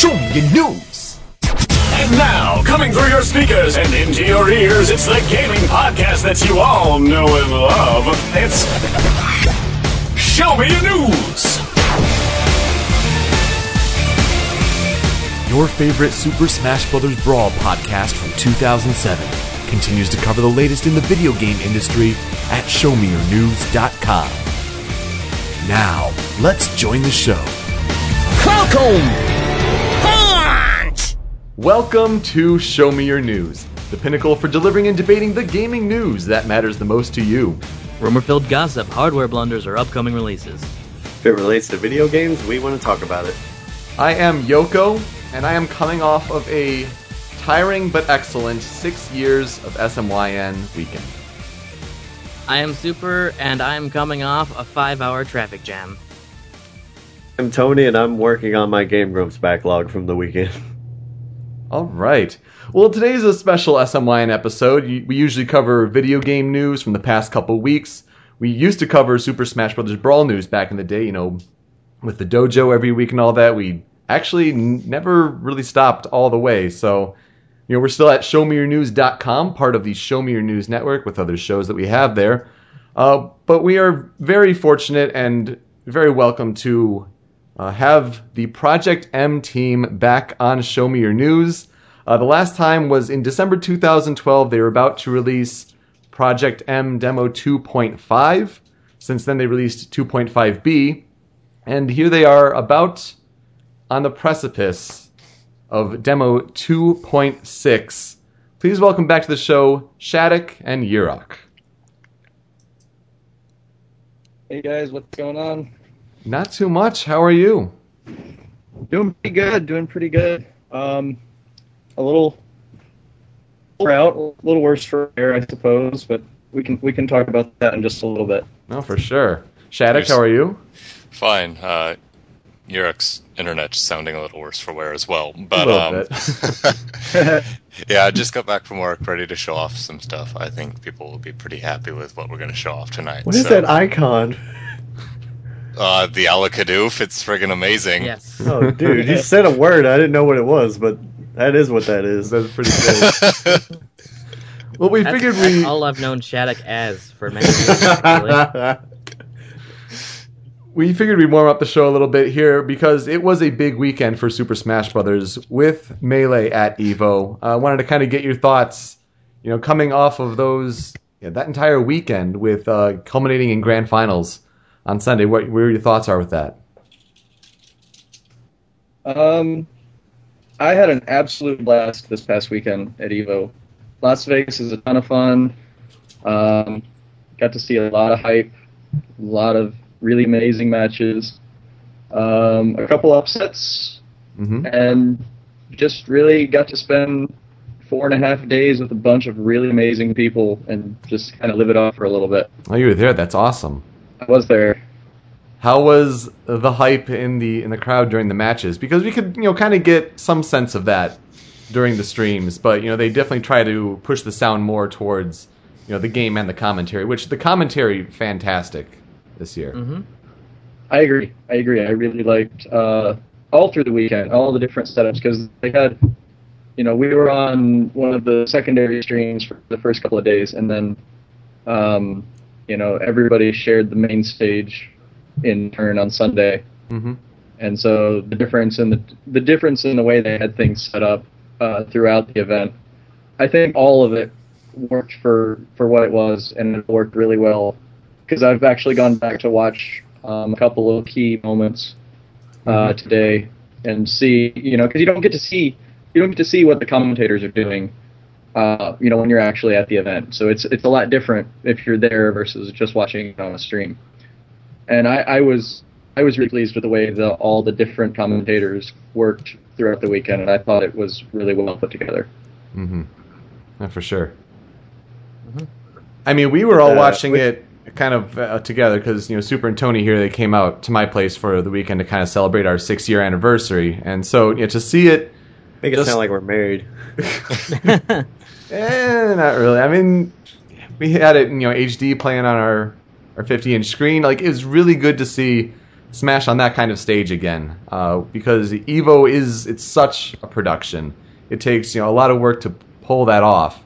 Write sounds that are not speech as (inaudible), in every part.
Show me your news. And now, coming through your speakers and into your ears, it's the gaming podcast that you all know and love. It's Show Me Your News. Your favorite Super Smash Bros. Brawl podcast from 2007 continues to cover the latest in the video game industry at ShowMeYourNews.com. Now, let's join the show. Welcome! Punch! Welcome to Show Me Your News, the pinnacle for delivering and debating the gaming news that matters the most to you. Rumor filled gossip, hardware blunders, or upcoming releases. If it relates to video games, we want to talk about it. I am Yoko, and I am coming off of a tiring but excellent six years of SMYN weekend. I am Super, and I am coming off a five hour traffic jam. I'm Tony, and I'm working on my Game Grumps backlog from the weekend. (laughs) All right. Well, today's a special SMYN episode. We usually cover video game news from the past couple weeks. We used to cover Super Smash Bros. Brawl news back in the day, you know, with the dojo every week and all that. We actually never really stopped all the way. So, you know, we're still at showmeyournews.com, part of the Show Me Your News network with other shows that we have there. Uh, but we are very fortunate and very welcome to uh, have the Project M team back on Show Me Your News. Uh, the last time was in December 2012. They were about to release Project M Demo 2.5. Since then, they released 2.5b. And here they are about on the precipice of Demo 2.6. Please welcome back to the show Shadic and Yeroc. Hey guys, what's going on? Not too much. How are you? Doing pretty good. Doing pretty good. Um, a little out, a little worse for air, I suppose, but we can we can talk about that in just a little bit. No, for sure. Shadic, how are you? Fine. Uh, Yeroc's internet sounding a little worse for wear as well. A But little um, bit. (laughs) yeah, I just (laughs) got back from work, ready to show off some stuff. I think people will be pretty happy with what we're going to show off tonight. What is So, that icon? Uh, the Alakadoof. It's friggin' amazing. Yes. Oh, dude, you said a word. I didn't know what it was, but that is what that is. That's pretty good. (laughs) well, we That's, figured that's we all I've known Shadic as for many (laughs) years. actually. we figured we'd warm up the show a little bit here because it was a big weekend for Super Smash Brothers with Melee at Evo. I wanted to kind of get your thoughts, you know, coming off of those yeah, that entire weekend with uh, culminating in grand finals on Sunday. What where your thoughts are with that? Um, I had an absolute blast this past weekend at Evo. Las Vegas is a ton of fun. Um, got to see a lot of hype, a lot of really amazing matches, um, a couple upsets, hmm and just really got to spend four and a half days with a bunch of really amazing people and just kind of live it off for a little bit. Oh, you were there. That's awesome. I was there. How was the hype in the in the crowd during the matches? Because we could, you know, kind of get some sense of that during the streams, but you know, they definitely try to push the sound more towards, you know, the game and the commentary, which the commentary fantastic this year. hmm I agree. I agree. I really liked uh, all through the weekend, all the different setups because they had, you know, we were on one of the secondary streams for the first couple of days, and then, um, you know, everybody shared the main stage in turn on Sunday, Mm-hmm. and so the difference in the the difference in the way they had things set up uh, throughout the event, I think all of it worked for for what it was, and it worked really well. Because I've actually gone back to watch um, a couple of key moments uh, today and see, you know, because you don't get to see you don't get to see what the commentators are doing, uh, you know, when you're actually at the event. So it's it's a lot different if you're there versus just watching it on a stream. And I, I was I was really pleased with the way the all the different commentators worked throughout the weekend, and I thought it was really well put together. Mm-hmm. Yeah, for sure. I mean, we were all Uh, watching which- it kind of uh, together because you know Super and Tony here they came out to my place for the weekend to kind of celebrate our six year anniversary, and so you know, to see it Make it Just- sound like we're married. (laughs) (laughs) Eh, not really. I mean, we had it, in, you know, HD playing on our our 50 inch screen. Like, it was really good to see Smash on that kind of stage again, uh, because Evo is it's such a production. It takes you know a lot of work to pull that off,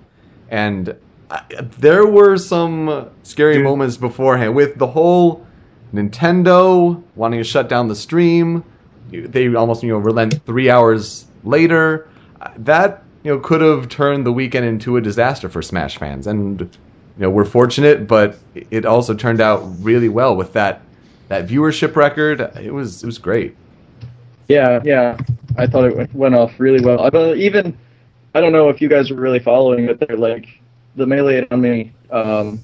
and uh, there were some scary moments beforehand with the whole Nintendo wanting to shut down the stream. They almost you know relent three hours later. That you know could have turned the weekend into a disaster for Smash fans, and you know we're fortunate, but it also turned out really well with that that viewership record. It was it was great. Yeah, yeah. I thought it went- off really well. I don't even I don't know if you guys were really following it. They're like the Melee It On Me um,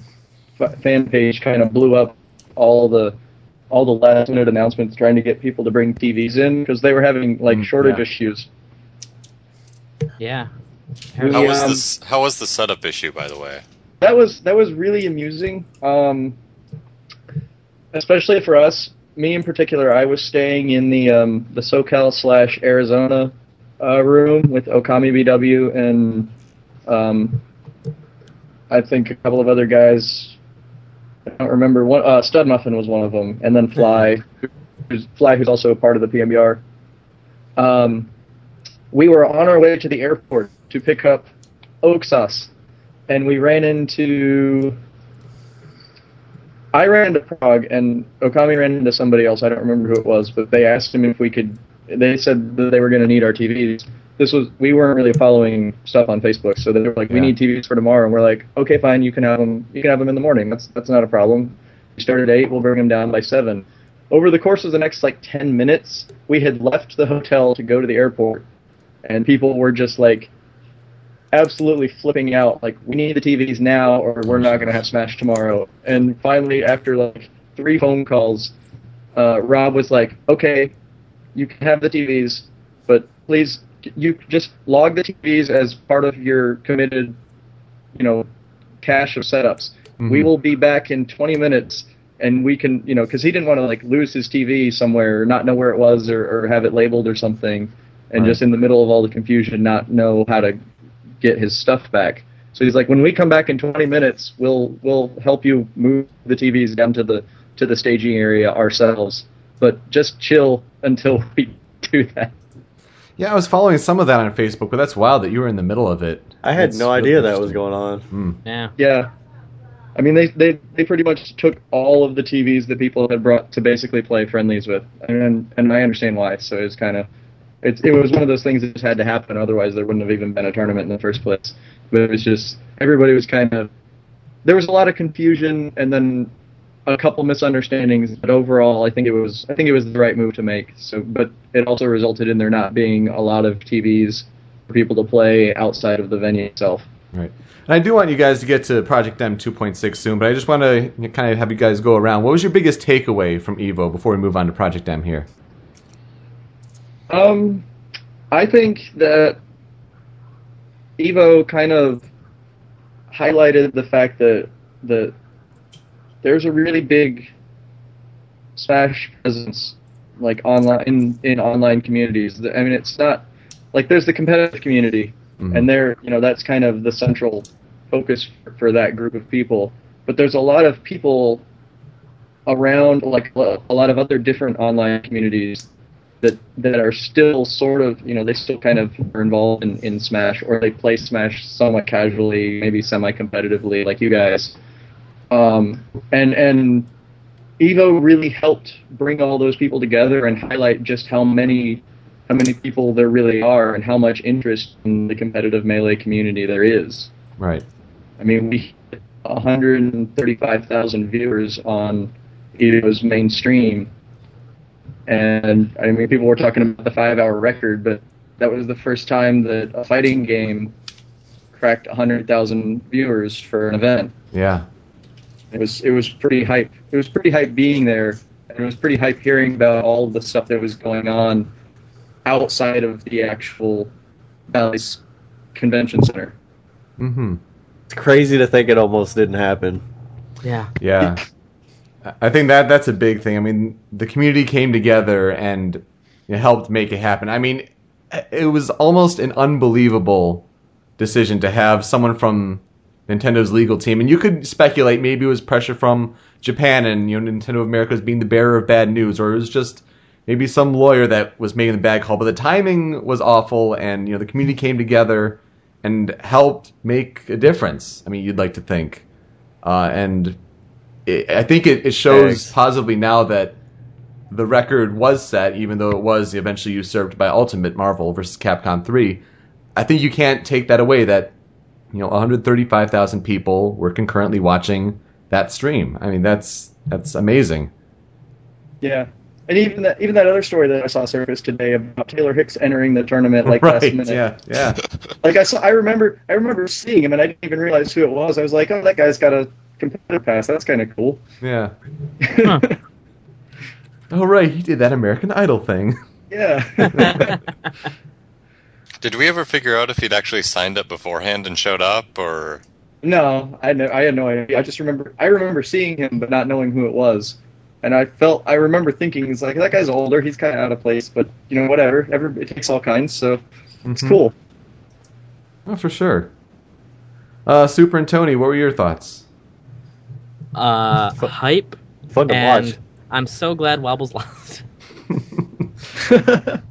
f- fan page kind of blew up all the all the last minute announcements trying to get people to bring TVs in because they were having like Mm, shortage yeah. issues. Yeah. We, How was um, this? How was the setup issue, by the way? that was that was really amusing. Um, especially for us, me in particular, I was staying in the um, the SoCal slash Arizona uh, room with Okami BW and um, I think a couple of other guys. I don't remember one. Uh, Stud Muffin was one of them, and then Fly, who's Fly, who's also a part of the PMBR. Um, we were on our way to the airport to pick up Oaksauce, and we ran into. I ran into Prog, and Okami ran into somebody else. I don't remember who it was, but they asked him if we could. They said that they were going to need our TVs. This was we weren't really following stuff on Facebook, so they were like, "We Yeah. need TVs for tomorrow," and we're like, "Okay, fine, you can have them. You can have them in the morning. That's that's not a problem." We start at eight. We'll bring them down by seven. Over the course of the next like ten minutes, we had left the hotel to go to the airport, and people were just like absolutely flipping out like we need the TVs now or we're not going to have Smash tomorrow. And finally after like three phone calls, uh, Rob was like, "Okay, you can have the TVs, but please you just log the TVs as part of your committed, you know, cache of setups. We Mhm. will be back in 20 minutes." And we can, you know, because he didn't want to like lose his TV somewhere, or not know where it was, or, or have it labeled or something, and Right. just in the middle of all the confusion, not know how to get his stuff back. So he's like, when we come back in 20 minutes, we'll we'll help you move the TVs down to the to the staging area ourselves. But just chill until (laughs) we do that. Yeah, I was following some of that on Facebook, but that's wild that you were in the middle of it. I had It's no really idea that was going on. Hmm. Yeah. Yeah. I mean, they, they, they pretty much took all of the TVs that people had brought to basically play friendlies with, and and I understand why. So it was kind of, it's it was one of those things that just had to happen. Otherwise, there wouldn't have even been a tournament in the first place. But it was just everybody was kind of, there was a lot of confusion, and then a couple misunderstandings. But overall, I think it was I think it was the right move to make. So, but it also resulted in there not being a lot of TVs for people to play outside of the venue itself. Right. And I do want you guys to get to Project M 2.6 soon, but I just want to kind of have you guys go around. What was your biggest takeaway from Evo before we move on to Project M here? Um, I think that Evo kind of highlighted the fact that that there's a really big Smash presence, like online in, in online communities. I mean, it's not like there's the competitive community, Mhm. and there, you know, that's kind of the central focus for, for that group of people. But there's a lot of people around, like a lot of other different online communities that that are still sort of you know they still kind of are involved in, in Smash or they play Smash somewhat casually, maybe semi competitively like you guys. Um, and and Evo really helped bring all those people together and highlight just how many how many people there really are and how much interest in the competitive melee community there is. Right. I mean, we 135,000 viewers on Evo's main stream, and I mean, people were talking about the five-hour record, but that was the first time that a fighting game cracked 100,000 viewers for an event. Yeah. It was it was pretty hype. It was pretty hype being there, and it was pretty hype hearing about all the stuff that was going on outside of the actual Valley's Convention Center. Mm-hmm. It's crazy to think it almost didn't happen. Yeah. Yeah. I think that that's a big thing. I mean, the community came together and helped make it happen. I mean, it was almost an unbelievable decision to have someone from Nintendo's legal team. And you could speculate maybe it was pressure from Japan and you know Nintendo of America was being the bearer of bad news, or it was just maybe some lawyer that was making the bad call. But the timing was awful, and you know the community came together and helped make a difference. I mean, you'd like to think, uh, and it, I think it, it shows positively now that the record was set, even though it was eventually usurped by Ultimate Marvel versus Capcom 3. I think you can't take that away that you know 135,000 people were concurrently watching that stream. I mean, that's that's amazing. Yeah. And even that even that other story that I saw surface today about Taylor Hicks entering the tournament like last minute. Yeah, yeah. Like I saw I remember I remember seeing him and I didn't even realize who it was. I was like, Oh that guy's got a competitive pass, that's kinda cool. Yeah. (laughs) Oh right, he did that American Idol thing. yeah. (laughs) Did we ever figure out if he'd actually signed up beforehand and showed up, or no, I know I had no idea. I just remember I remember seeing him but not knowing who it was. And I felt I remember thinking it's like that guy's older, he's kinda out of place, but you know, whatever. Every, it takes all kinds, so it's Mhm. cool. Oh, for sure. Uh, Super and Tony, what were your thoughts? Uh, hype, Fun to and watch. I'm so glad Wobbles (laughs) lost. (laughs)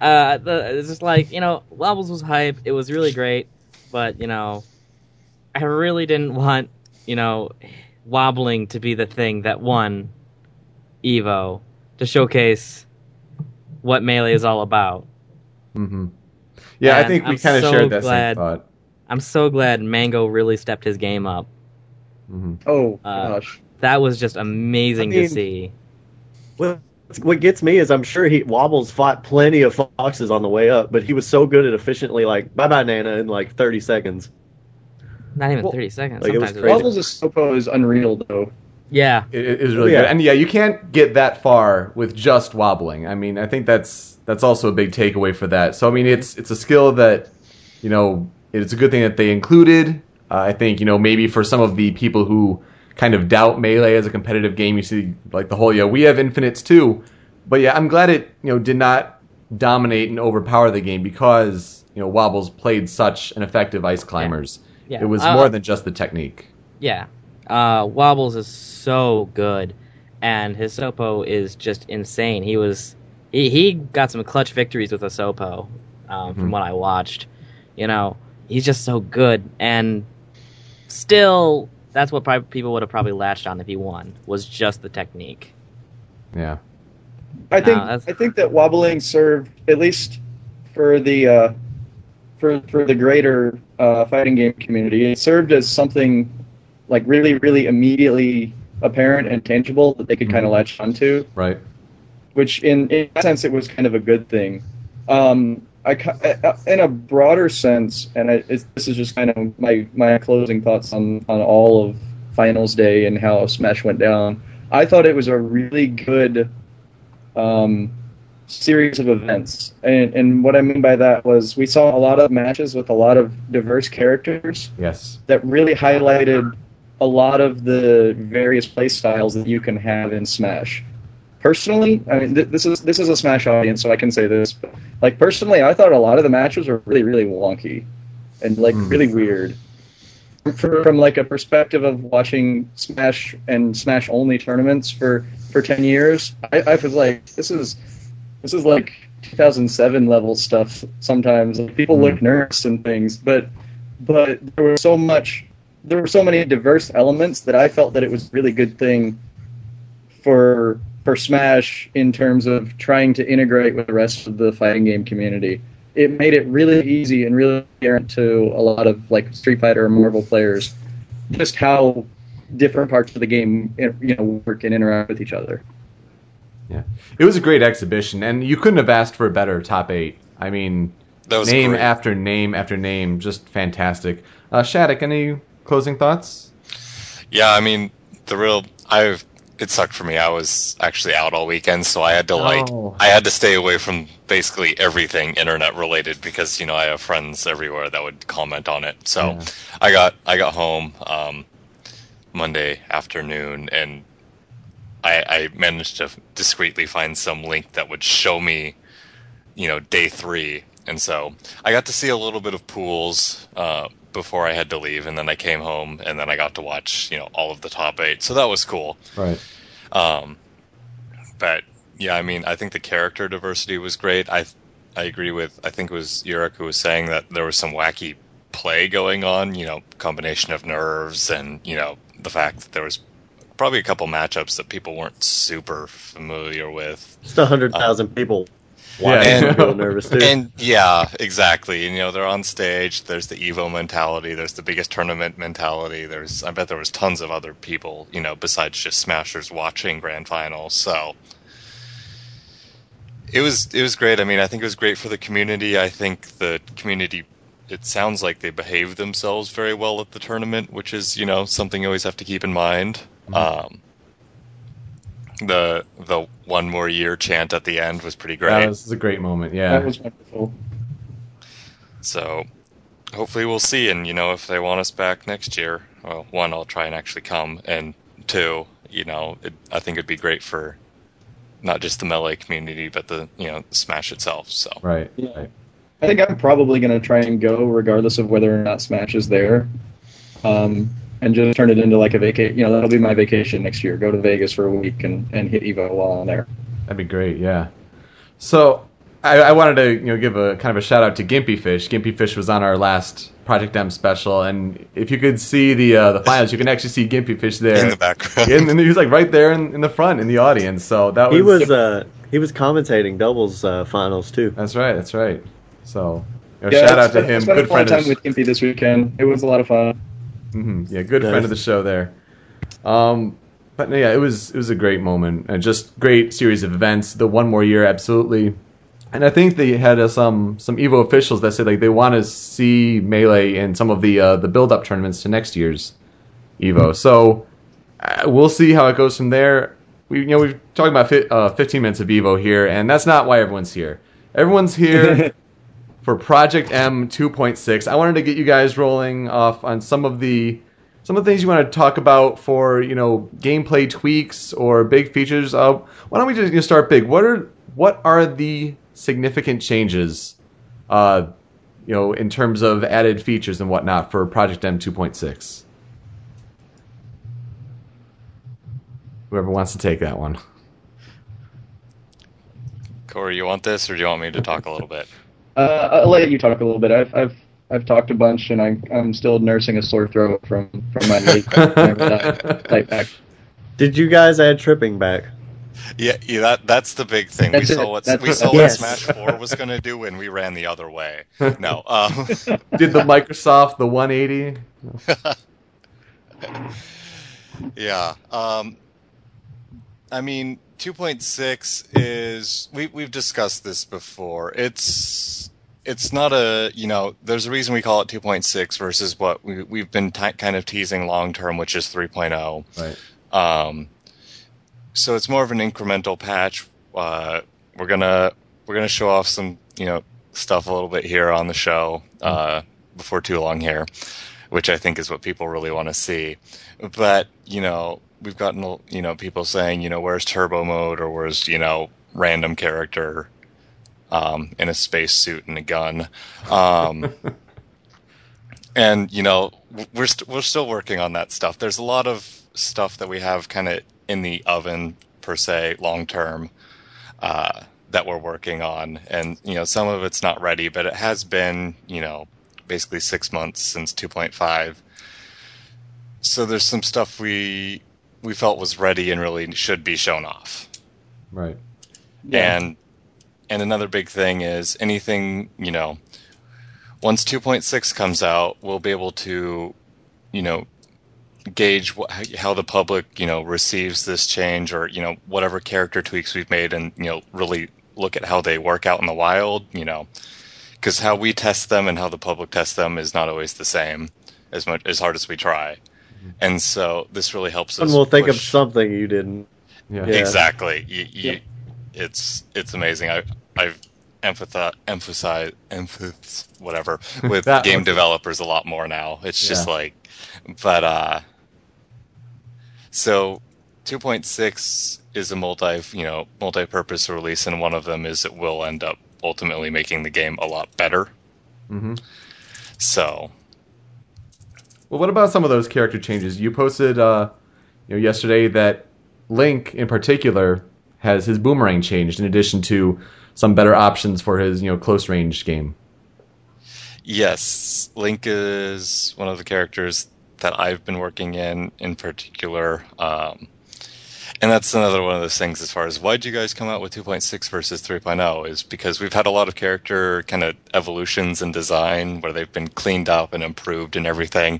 Uh, the, it's just like you know, Wobbles was hype. It was really great, but you know, I really didn't want you know, wobbling to be the thing that won Evo to showcase what melee is all about. hmm Yeah, I think we kind of so shared that glad- same thought. I'm so glad Mango really stepped his game up. Hmm Oh Uh, gosh. That was just amazing I mean- to see. Well, what gets me is I'm sure he Wobbles fought plenty of foxes on the way up, but he was so good at efficiently like bye bye Nana in like 30 seconds. Not even Well, 30 seconds. like, it was Sometimes crazy. Wobbles' Sopo is unreal though. Yeah. It, it is really Yeah. good, and yeah, you can't get that far with just wobbling. I mean, I think that's that's also a big takeaway for that. So I mean, it's it's a skill that you know it's a good thing that they included. Uh, I think you know maybe for some of the people who kind of doubt melee as a competitive game, you see like the whole yeah we have infinites too, but yeah, I'm glad it you know did not dominate and overpower the game because you know wobbles played such an effective ice climbers. Yeah. It was Uh, more than just the technique. Yeah. Uh, Wobbles is so good, and his Sopo is just insane. He was he, he got some clutch victories with a Sopo, um, from Mhm. what I watched. You know, he's just so good, and still, that's what probably people would have probably latched on if he won was just the technique. Yeah. I think No, that's- I think that wobbling served at least for the uh, for for the greater uh, fighting game community. It served as something like really really immediately apparent and tangible that they could kind of latch onto. Right. Which in in that sense it was kind of a good thing. Um, I uh, in a broader sense, and I, this is just kind of my my closing thoughts on on all of Finals Day and how Smash went down. I thought it was a really good um, series of events, and and what I mean by that was we saw a lot of matches with a lot of diverse characters Yes. that really highlighted a lot of the various play styles that you can have in Smash. Personally, I mean, th- this is this is a Smash audience, so I can say this. But, like personally, I thought a lot of the matches were really really wonky and like Hmm. really weird. For, from like a perspective of watching Smash and Smash only tournaments for for ten years, I, I was like, this is this is like 2007 level stuff. Sometimes Like, people Hmm. look nervous and things, but but there was so much there were so many diverse elements that I felt that it was a really good thing for for Smash in terms of trying to integrate with the rest of the fighting game community. It made it really easy and really apparent to a lot of like Street Fighter or Marvel players just how different parts of the game you know work and interact with each other. Yeah, it was a great exhibition, and you couldn't have asked for a better top eight. I mean, that was name great. after name after name, just fantastic. Uh, Shadic, any closing thoughts? Yeah, I mean, the real I've it sucked for me. I was actually out all weekend, so I had to like Oh. I had to stay away from basically everything internet related because you know I have friends everywhere that would comment on it. So Yeah. I got I got home um, Monday afternoon and I, I managed to discreetly find some link that would show me, you know, day three. And so I got to see a little bit of pools, uh, before I had to leave, and then I came home, and then I got to watch you know all of the top eight. So that was cool. Right. Um, but yeah, I mean, I think the character diversity was great. I I agree with I think it was Yeroc who was saying that there was some wacky play going on. You know, combination of nerves and you know the fact that there was probably a couple matchups that people weren't super familiar with. Just a hundred thousand people Yeah. And- and real (laughs) nervous too. And yeah, exactly. And, you know, they're on stage. There's the Evo mentality. There's the biggest tournament mentality. There's, I bet there was tons of other people, you know, besides just Smashers watching Grand Finals. So it was, it was great. I mean, I think it was great for the community. I think the community, it sounds like they behaved themselves very well at the tournament, which is, you know, something you always have to keep in mind. Um, the the one more year chant at the end was pretty great. That was a great moment. Yeah. That was wonderful. So hopefully we'll see. And you know, if they want us back next year, well, one, I'll try and actually come, and two, you know, it, I think it'd be great for not just the melee community, but the you know Smash itself. So right. Yeah. Right. I think I'm probably going to try and go regardless of whether or not Smash is there. Um, and just turn it into like a vacation. You know, that'll be my vacation next year. Go to Vegas for a week and, and hit Evo while I'm there. That'd be great, yeah. So I, I wanted to you know give a kind of a shout out to Gimpy Fish. Gimpy Fish was on our last Project M special, and if you could see the uh, the finals, you can actually see Gimpy Fish there. in the background, (laughs) And, and he was like right there in, in the front in the audience. So that was he was uh, he was commentating doubles uh, finals too. that's right, that's right. So you know, Yeah, shout out to spent- I him, spent good a lot friend of of time with Gimpy this weekend. It was a lot of fun. Hmm yeah, good friend of the show there. Um, but yeah, it was it was a great moment, and just great series of events. The one more year, absolutely. And I think they had uh, some some Evo officials that said like they want to see melee in some of the uh, the build up tournaments to next year's Evo. So uh, we'll see how it goes from there. We you know we've talking about fi- uh, 15 minutes of Evo here, and that's not why everyone's here. Everyone's here (laughs) for Project M 2.6. I wanted to get you guys rolling off on some of the some of the things you want to talk about for you know gameplay tweaks or big features. Uh, why don't we just start big? What are what are the significant changes, uh, you know, in terms of added features and whatnot for Project M 2.6? Whoever wants to take that one. Corey, you want this, or do you want me to talk a little bit? Uh, I'll let you talk a little bit. I've I've I've talked a bunch, and I'm I'm still nursing a sore throat from from my late (laughs) type back. Did you guys add tripping back? Yeah, yeah, that that's the big thing. That's we saw what That's we it. saw Yes. what Smash Four was going to do, and we ran the other way. (laughs) No, um, (laughs) Did the Microsoft the 180? yeah. Um, I mean, 2.6 is we we've discussed this before. It's it's not a you know there's a reason we call it 2.6 versus what we we've been ti kind of teasing long term, which is 3.0. Right. Um, so it's more of an incremental patch. Uh, we're gonna we're gonna show off some you know stuff a little bit here on the show uh, before too long here, which I think is what people really want to see. But you know we've gotten you know people saying you know where's turbo mode or where's you know random character um, in a space suit and a gun. Um, (laughs) and you know we're st- we're still working on that stuff. There's a lot of stuff that we have kind of in the oven per se, long term, uh, that we're working on, and you know some of it's not ready, but it has been you know basically six months since 2.5. So there's some stuff we we felt was ready and really should be shown off. Right. And and another big thing is anything, you know, once 2.6 comes out, we'll be able to, you know, gauge wh- how the public, you know, receives this change or, you know, whatever character tweaks we've made and, you know, really look at how they work out in the wild, you know, because how we test them and how the public tests them is not always the same as much as hard as we try. And so this really helps us. And we'll think of something you didn't. Yeah. Yeah. Exactly. You, you, Yeah. It's it's amazing. I I've empathize emphasize emphasis whatever (laughs) with game developers a lot more now. It's just Yeah. like, but uh, so 2.6 is a multi you know multi-purpose release, and one of them is it will end up ultimately making the game a lot better. hmm So Well, what about some of those character changes? You posted, uh, you know, yesterday that Link, in particular, has his boomerang changed in addition to some better options for his, you know, close range game. Yes, Link is one of the characters that I've been working in in particular. Um, and that's another one of those things as far as why'd you guys come out with 2.6 versus 3.0 is because we've had a lot of character kind of evolutions in design where they've been cleaned up and improved and everything.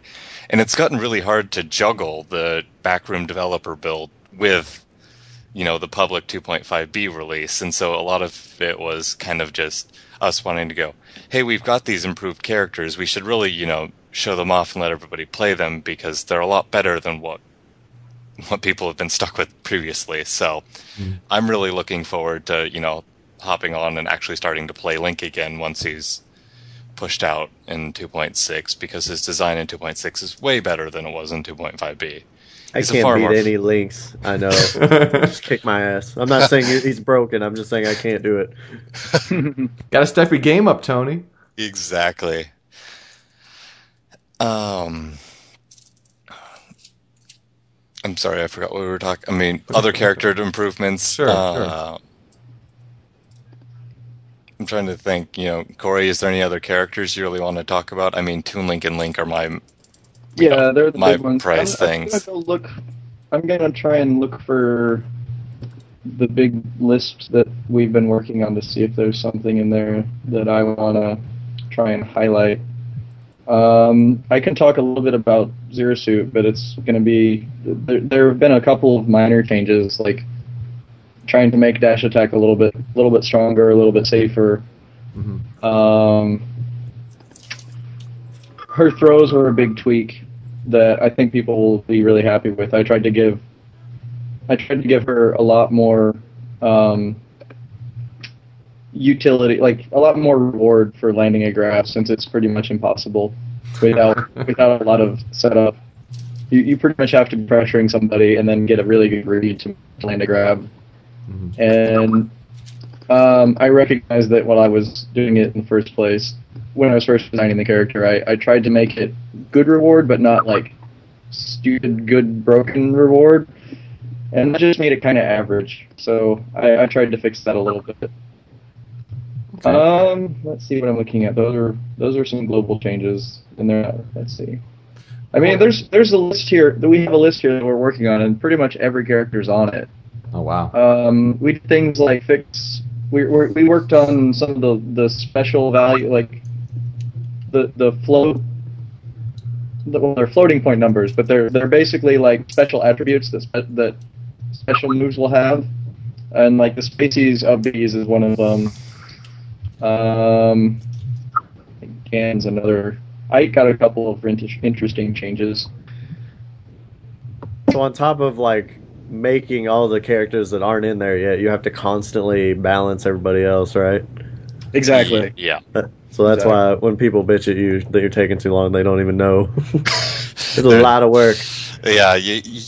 And it's gotten really hard to juggle the backroom developer build with, you know, the public 2.5b release. And so a lot of it was kind of just us wanting to go, hey, we've got these improved characters. We should really, you know, show them off and let everybody play them because they're a lot better than what (laughs) what people have been stuck with previously. So Mm. I'm really looking forward to, you know, hopping on and actually starting to play Link again once he's pushed out in 2.6 because his design in 2.6 is way better than it was in 2.5b. I He's a can't far beat more- any links. I know. (laughs) Just kick my ass. I'm not saying he's broken. I'm just saying I can't do it. (laughs) Got to step your game up, Tony. Exactly. Um, I'm sorry, I forgot what we were talking. I mean, other character (laughs) improvements. Sure, uh, I'm trying to think. You know, Corey, is there any other characters you really want to talk about? I mean, Toon Link and Link are my. Yeah, they're the my big ones. prize I'm, things. I'm gonna go look. I'm gonna try and look for the big list that we've been working on to see if there's something in there that I wanna try and highlight. Um, I can talk a little bit about Zero Suit, but it's gonna be there. There have been a couple of minor changes, like trying to make dash attack a little bit, a little bit stronger, a little bit safer. Mhm. Um, her throws were a big tweak that I think people will be really happy with. I tried to give, I tried to give her a lot more um, utility, like a lot more reward for landing a grab, since it's pretty much impossible without (laughs) without a lot of setup. You, you pretty much have to be pressuring somebody and then get a really good read to land a grab. Mhm. And um, I recognized that while I was doing it in the first place, when I was first designing the character, I, I tried to make it good reward, but not like stupid, good, broken reward. And that just made it kind of average. So I, I tried to fix that a little bit. Okay. Um, let's see what I'm looking at. Those are those are some global changes, and they're let's see. I mean, there's there's a list here. We have a list here that we're working on, and pretty much every character's on it. Oh wow. Um, we did things like fix. We we we worked on some of the the special value, like the the float. The, well, they're floating point numbers, but they're they're basically like special attributes that spe- that special moves will have, and like the species of these is one of them. Um, Gan's another. I got a couple of interesting changes. So on top of like making all the characters that aren't in there yet, you have to constantly balance everybody else, right? Exactly. Yeah. So that's Exactly. why when people bitch at you that you're taking too long, they don't even know. (laughs) it's a lot of work. Yeah, you, you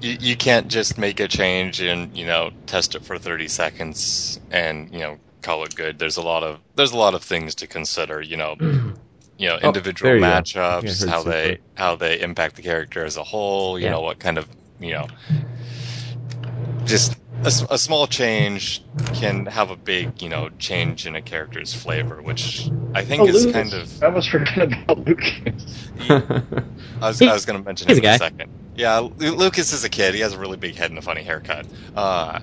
you you can't just make a change and you know test it for 30 seconds and you know call it good. There's a lot of there's a lot of things to consider. You know, (clears throat) you know Oh, individual there you matchups, Yeah, I heard how super. they how they impact the character as a whole. You Yeah. know what kind of you know just a small change can have a big you know change in a character's flavor, which I think Oh, is Lucas. kind of I almost forgot about Lucas. (laughs) I was, I was going to mention him in a guy. second. Yeah, Lucas is a kid. He has a really big head and a funny haircut. Uh,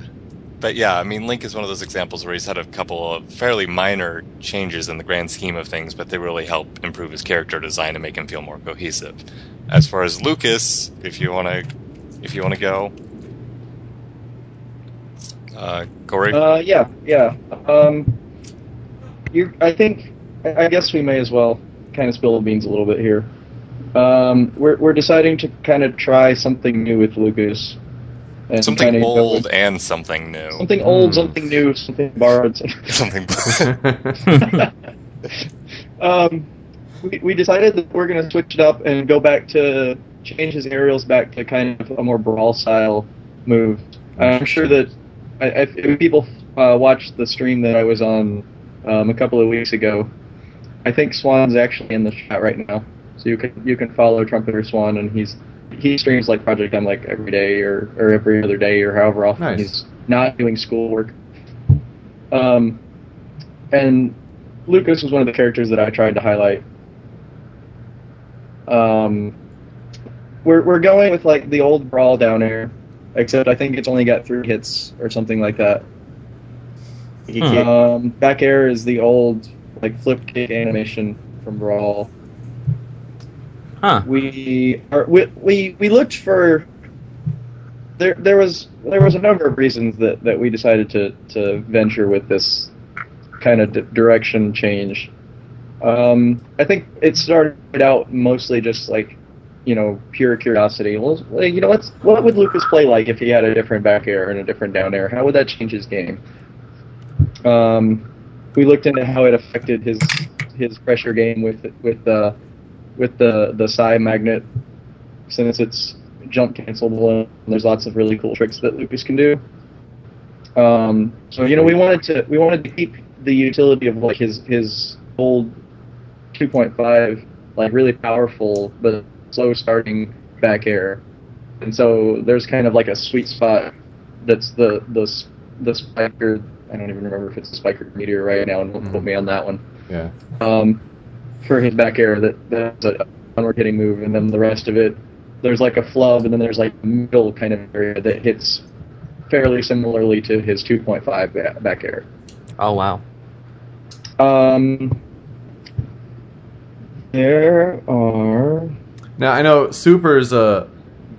but yeah, I mean, Link is one of those examples where he's had a couple of fairly minor changes in the grand scheme of things, but they really help improve his character design and make him feel more cohesive. As far as Lucas, if you want to, if you want to go, uh, Corey. Uh, yeah, yeah. Um, you, I think, I guess we may as well kind of spill the beans a little bit here. Um, we're we're deciding to kind of try something new with Lucas. And something old with- and something new. something old, something new, something borrowed. (laughs) Something. (laughs) um, we, we decided that we're going to switch it up and go back to change his aerials back to kind of a more brawl style move. I'm sure that I, if, if people uh, watched the stream that I was on um, a couple of weeks ago, I think Swan's actually in the chat right now. So you can you can follow Trumpeter Swan, and he's he streams like Project M like every day or, or every other day or however often Nice. he's not doing schoolwork. Um, and Lucas was one of the characters that I tried to highlight. Um, we're we're going with like the old brawl down air, except I think it's only got three hits or something like that. Hmm. Um, back air is the old like flip kick animation from Brawl. Huh. We are we, we we looked for there there was there was a number of reasons that, that we decided to, to venture with this kind of d- direction change. Um, I think it started out mostly just like you know pure curiosity. Well, you know what's what would Lucas play like if he had a different back air and a different down air? How would that change his game? Um, we looked into how it affected his his pressure game with with the with the the psi magnet since it's jump cancelable and there's lots of really cool tricks that Lucas can do. Um, so you know we wanted to we wanted to keep the utility of like his his old 2.5 like really powerful but slow starting back air, and so there's kind of like a sweet spot that's the the the spiker. I don't even remember if it's a spiker meteor right now, and don't quote me on that one Yeah. um, for his back air that that's a downward hitting move, and then the rest of it, there's like a flub, and then there's like a middle kind of area that hits fairly similarly to his 2.5 back air. Oh wow. Um, there are Now I know Super's a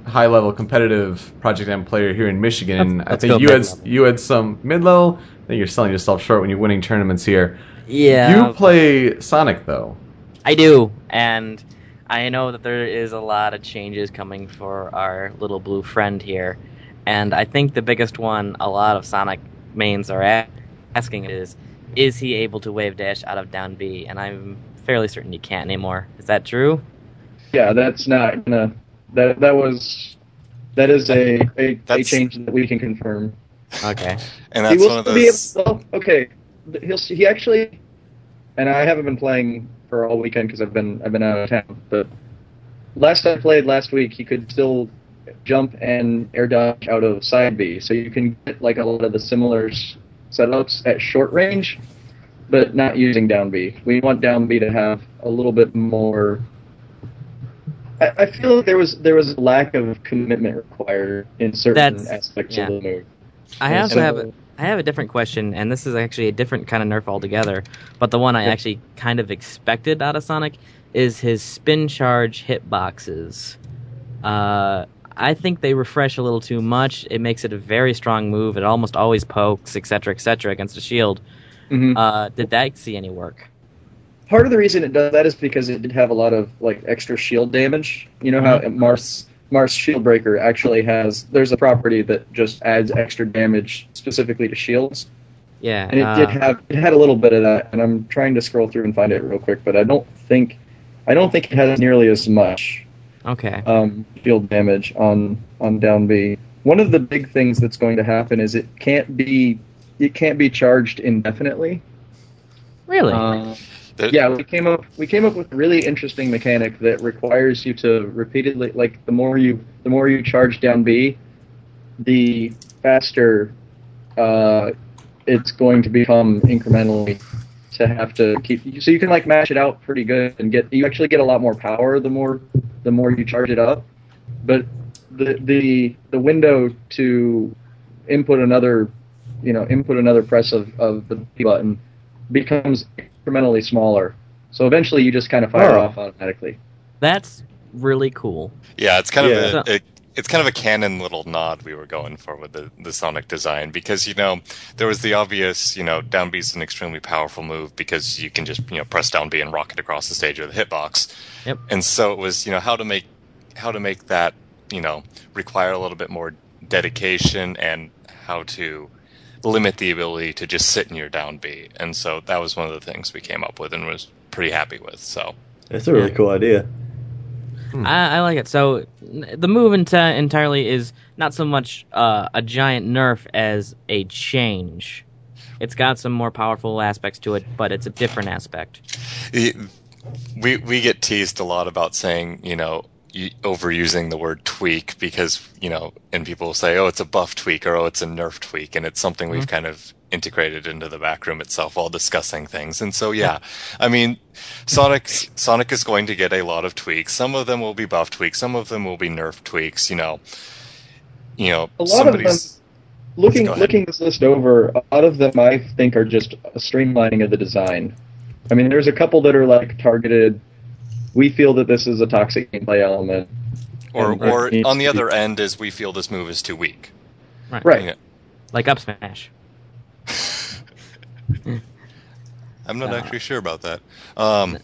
high level competitive Project M player here in Michigan. Let's- I let's think you had mid-level. you had some mid level. I think you're selling yourself short when you're winning tournaments here. Yeah. You play Sonic though. I do, and I know that there is a lot of changes coming for our little blue friend here, and I think the biggest one a lot of Sonic mains are a- asking is, is he able to wave dash out of down B? And I'm fairly certain he can't anymore. Is that true? yeah, that's not gonna that that was that is a a, a change that we can confirm. Okay. And he that's will one of still be those. able. Well, okay, he'll he actually, and I haven't been playing for all weekend because I've been I've been out of town. But last I played last week, he could still jump and air dodge out of side B, so you can get like a lot of the similar setups at short range, but not using down B. We want down B to have a little bit more. I, I feel like there was there was a lack of commitment required in certain That's- aspects yeah. of the move. I also So- have a, I have a different question, and this is actually a different kind of nerf altogether. But the one I actually kind of expected out of Sonic is his spin charge hitboxes. Uh, I think they refresh a little too much. It makes it a very strong move. It almost always pokes, etc., etc., against a shield. Mhm. Uh, did that see any work? part of the reason it does that is because it did have a lot of like extra shield damage. You know how Marth's Marth's Shield Breaker actually has there's a property that just adds extra damage specifically to shields, Yeah, and it uh, did have it had a little bit of that. And I'm trying to scroll through and find it real quick, but I don't think I don't think it has nearly as much Okay. um, shield damage on on down B. One of the big things that's going to happen is it can't be it can't be charged indefinitely. Really? Uh, Yeah, we came up we came up with a really interesting mechanic that requires you to repeatedly like the more you the more you charge down B, the faster uh, it's going to become incrementally to have to keep so you can like mash it out pretty good and get you actually get a lot more power the more the more you charge it up. But the the the window to input another you know input another press of, of the button becomes incrementally smaller. So eventually you just kind of fire Oh. off automatically. That's really cool. Yeah, it's kind Yeah. of a, a it's kind of a canon little nod we were going for with the, the Sonic design because you know there was the obvious you know down B is an extremely powerful move because you can just you know press down B and rocket across the stage with a hitbox. Yep. And so it was you know how to make how to make that you know require a little bit more dedication and how to limit the ability to just sit in your down B. And so that was one of the things we came up with and was pretty happy with. So That's a really cool idea. I, I like it. So the move enti- entirely is not so much uh, a giant nerf as a change. It's got some more powerful aspects to it, but it's a different aspect. It- we we get teased a lot about saying you know y- overusing the word tweak because you know and people will say oh it's a buff tweak or oh it's a nerf tweak and it's something we've mm-hmm. kind of integrated into the back room itself while discussing things. And so yeah. i mean sonic sonic is going to get a lot of tweaks. Some of them will be buff tweaks. Some of them will be nerf tweaks you know. You know A lot of them, somebody's looking looking this list over, a lot of them I think are just a streamlining of the design. I mean, there's a couple that are like targeted. We feel that this is a toxic gameplay element. or or on the other end is we feel this move is too weak Right. Yeah. Like up smash. (laughs) I'm not Uh, actually sure about that. Um,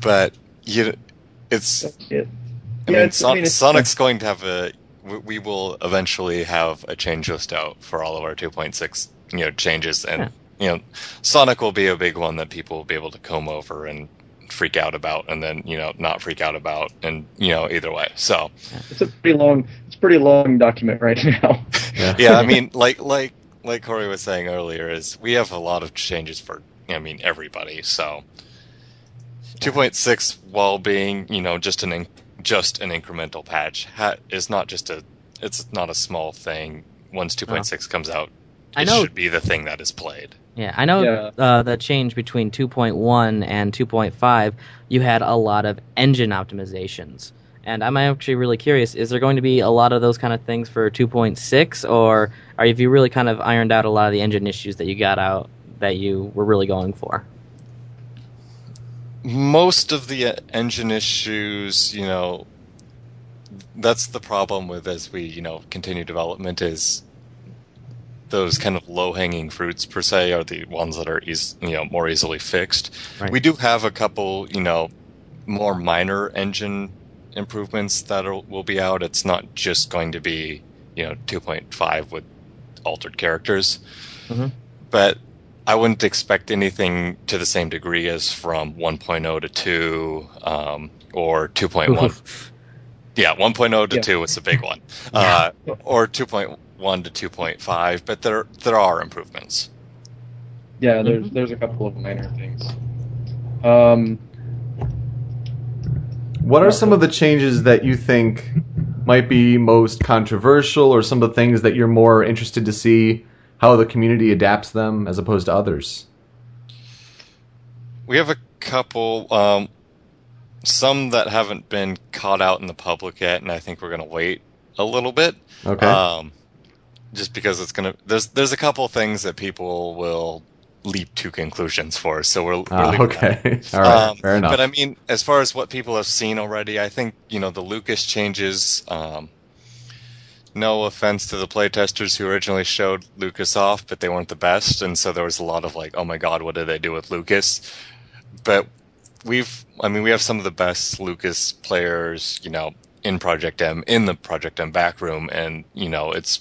but you, it's. It. I Yeah, mean, it's- I Son- mean, it's- Sonic's going to have a. we- We will eventually have a change list out for all of our 2.6, you know, changes, and you know, Sonic will be a big one that people will be able to comb over and freak out about, and then you know, not freak out about, and you know, either way. So It's a pretty long. It's a pretty long document right (laughs) now. Yeah. yeah, I mean, like like like Corey was saying earlier, is we have a lot of changes for I mean everybody. So 2.6, while being you know just an in, just an incremental patch, ha, is not just a it's not a small thing. Once 2.6 uh-huh. comes out, I it know- should be the thing that is played. Yeah, I know Yeah. uh, the change between 2.1 and 2.5, you had a lot of engine optimizations. And I'm actually really curious, is there going to be a lot of those kind of things for 2.6, or are you really kind of ironed out a lot of the engine issues that you got out that you were really going for? most of the uh, engine issues, you know, that's the problem with as we, you know, continue development is those kind of low-hanging fruits per se are the ones that are eas- you know more easily fixed. Right. We do have a couple, you know, more minor engine improvements that are, will be out. It's not just going to be, you know, 2.5 with altered characters. Mhm. But I wouldn't expect anything to the same degree as from 1.0 to 2 um, or 2.1. (laughs) yeah, 1.0 to Yeah. 2 was a big one. Uh, or 2.1 to 2.5, but there there are improvements. Yeah, there's there's a couple of minor things. Um, What are some of the changes that you think might be most controversial, or some of the things that you're more interested to see how the community adapts them as opposed to others? We have a couple, um, some that haven't been caught out in the public yet, and I think we're going to wait a little bit. Okay. Um, just because it's going to, there's there's a couple things that people will leap to conclusions for, so we're, we're that. okay. (laughs) All right. Um, Fair enough. But I mean, as far as what people have seen already, I think you know the Lucas changes. Um, no offense to the playtesters who originally showed Lucas off, but they weren't the best, and so there was a lot of like, "Oh my God, what did they do with Lucas?" But we've, I mean, we have some of the best Lucas players, you know, in Project M, in the Project M back room, and you know, it's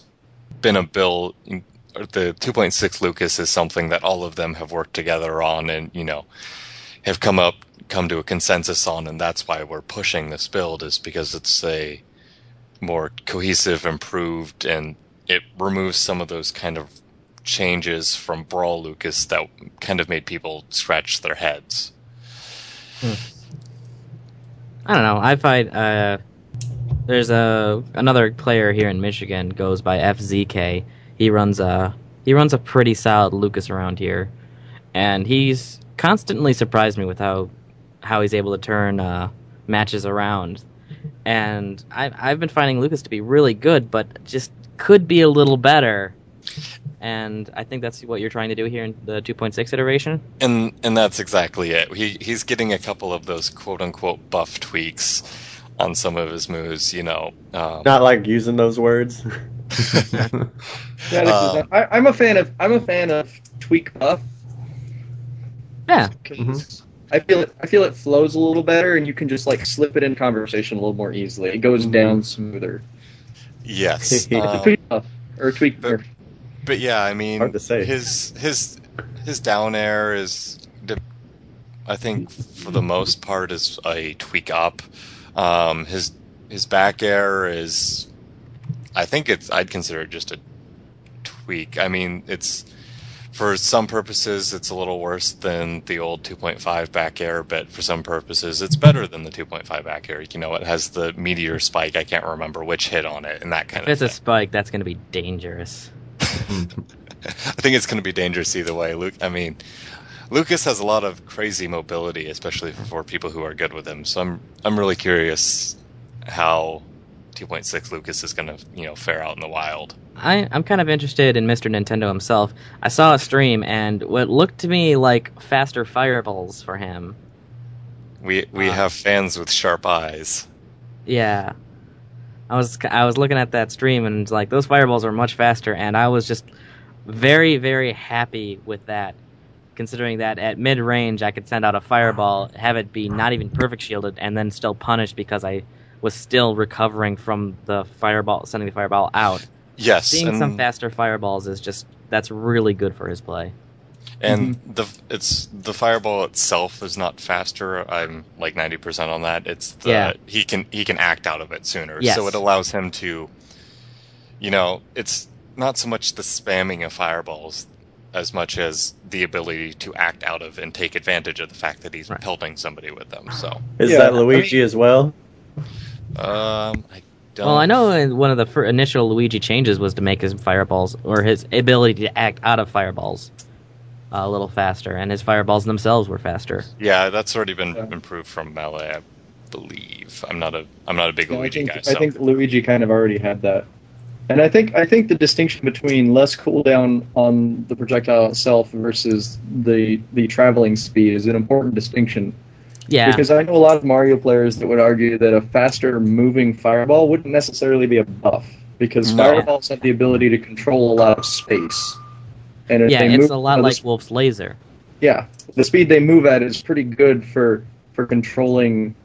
been a bill. The 2.6 Lucas is something that all of them have worked together on, and you know, have come up come to a consensus on, and that's why we're pushing this build is because it's a more cohesive, improved, and it removes some of those kind of changes from Brawl Lucas that kind of made people scratch their heads. I don't know. I find uh, there's a another player here in Michigan goes by FZK. He runs a he runs a pretty solid Lucas around here, and he's constantly surprised me with how how he's able to turn uh, matches around. And I, I've been finding Lucas to be really good, but just could be a little better. And I think that's what you're trying to do here in the 2.6 iteration. And and that's exactly it. He he's getting a couple of those quote unquote buff tweaks on some of his moves, you know. Um, Not like using those words. (laughs) yeah, this Um, I, I'm a fan of I'm a fan of tweak buff. Yeah. 'cause Mhm. I feel it. I feel it flows a little better, and you can just like slip it in conversation a little more easily. It goes down smoother. yes. Um, (laughs) tweak (laughs) buff or tweak but- nerf. But yeah, I mean, Hard to say. his his his down air is, I think, for the most part, is a tweak up. Um, his his back air is, I think it's I'd consider it just a tweak. I mean, it's for some purposes, it's a little worse than the old 2.5 back air, but for some purposes, it's better than the 2.5 back air. You know, it has the meteor spike. I can't remember which hit on it, and that kind If it's of a spike, that's going to be dangerous. (laughs) I think it's going to be dangerous either way. Luke, I mean, Lucas has a lot of crazy mobility, especially for people who are good with him. So I'm I'm really curious how 2.6 Lucas is going to you know fare out in the wild. I, I'm kind of interested in Mr. Nintendo himself. I saw a stream, and what looked to me like faster fireballs for him. We we Ah. have fans with sharp eyes. Yeah, I was I was looking at that stream, and like those fireballs are much faster, and I was just very very happy with that, considering that at mid range I could send out a fireball, have it be not even perfect shielded, and then still punished because I was still recovering from the fireball, sending the fireball out. Yes, Seeing and, some faster fireballs is just that's really good for his play. and mm-hmm. the it's the fireball itself is not faster. I'm like 90% on that. It's the Yeah. he can he can act out of it sooner. Yes. So it allows him to you know, it's not so much the spamming of fireballs as much as the ability to act out of and take advantage of the fact that he's Right. pelting somebody with them. So, Is Yeah, that I Luigi as well? um I don't Well, I know one of the fir- initial Luigi changes was to make his fireballs or his ability to act out of fireballs uh, a little faster, and his fireballs themselves were faster. Yeah, that's already been Yeah. improved from melee, I believe. I'm not a I'm not a big Yeah, I Luigi think, guy, I so think Luigi kind of already had that. And I think I think the distinction between less cooldown on the projectile itself versus the the traveling speed is an important distinction. Yeah, Because I know a lot of Mario players that would argue that a faster moving fireball wouldn't necessarily be a buff because No. fireballs have the ability to control a lot of space. And yeah, it's a lot like the, Wolf's laser. yeah, the speed they move at is pretty good for for controlling,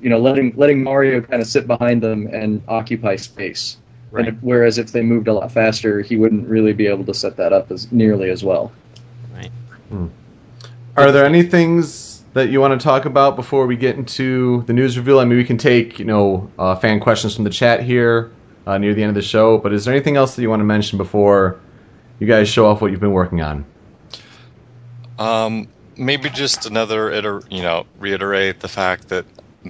you know, letting letting Mario kind of sit behind them and occupy space. Right. And if, whereas if they moved a lot faster, he wouldn't really be able to set that up as nearly as well. Right. Are there any things that you want to talk about before we get into the news reveal? I mean, we can take you know uh, fan questions from the chat here uh, near the end of the show. But is there anything else that you want to mention before you guys show off what you've been working on? Um, maybe just another, iter- you know, reiterate the fact that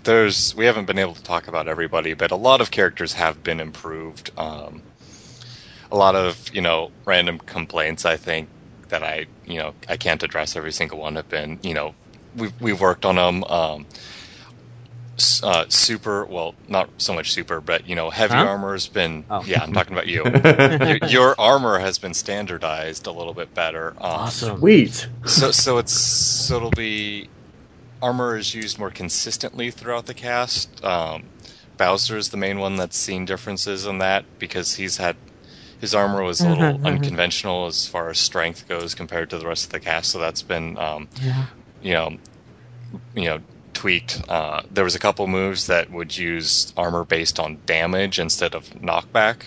there's we haven't been able to talk about everybody, but a lot of characters have been improved. Um, a lot of you know random complaints I think that I you know I can't address every single one have been you know we've we've worked on them. Um, uh, super well, not so much super, but you know heavy Huh? armor has been. Oh. Yeah, I'm talking about you. (laughs) your, your armor has been standardized a little bit better. Um, Awesome. Sweet. so so it's so it'll be armor is used more consistently throughout the cast. Um, Bowser is the main one that's seen differences in that because he's had his armor was a little unconventional as far as strength goes compared to the rest of the cast. So that's been um, Yeah. you know you know tweaked. Uh, there was a couple moves that would use armor based on damage instead of knockback,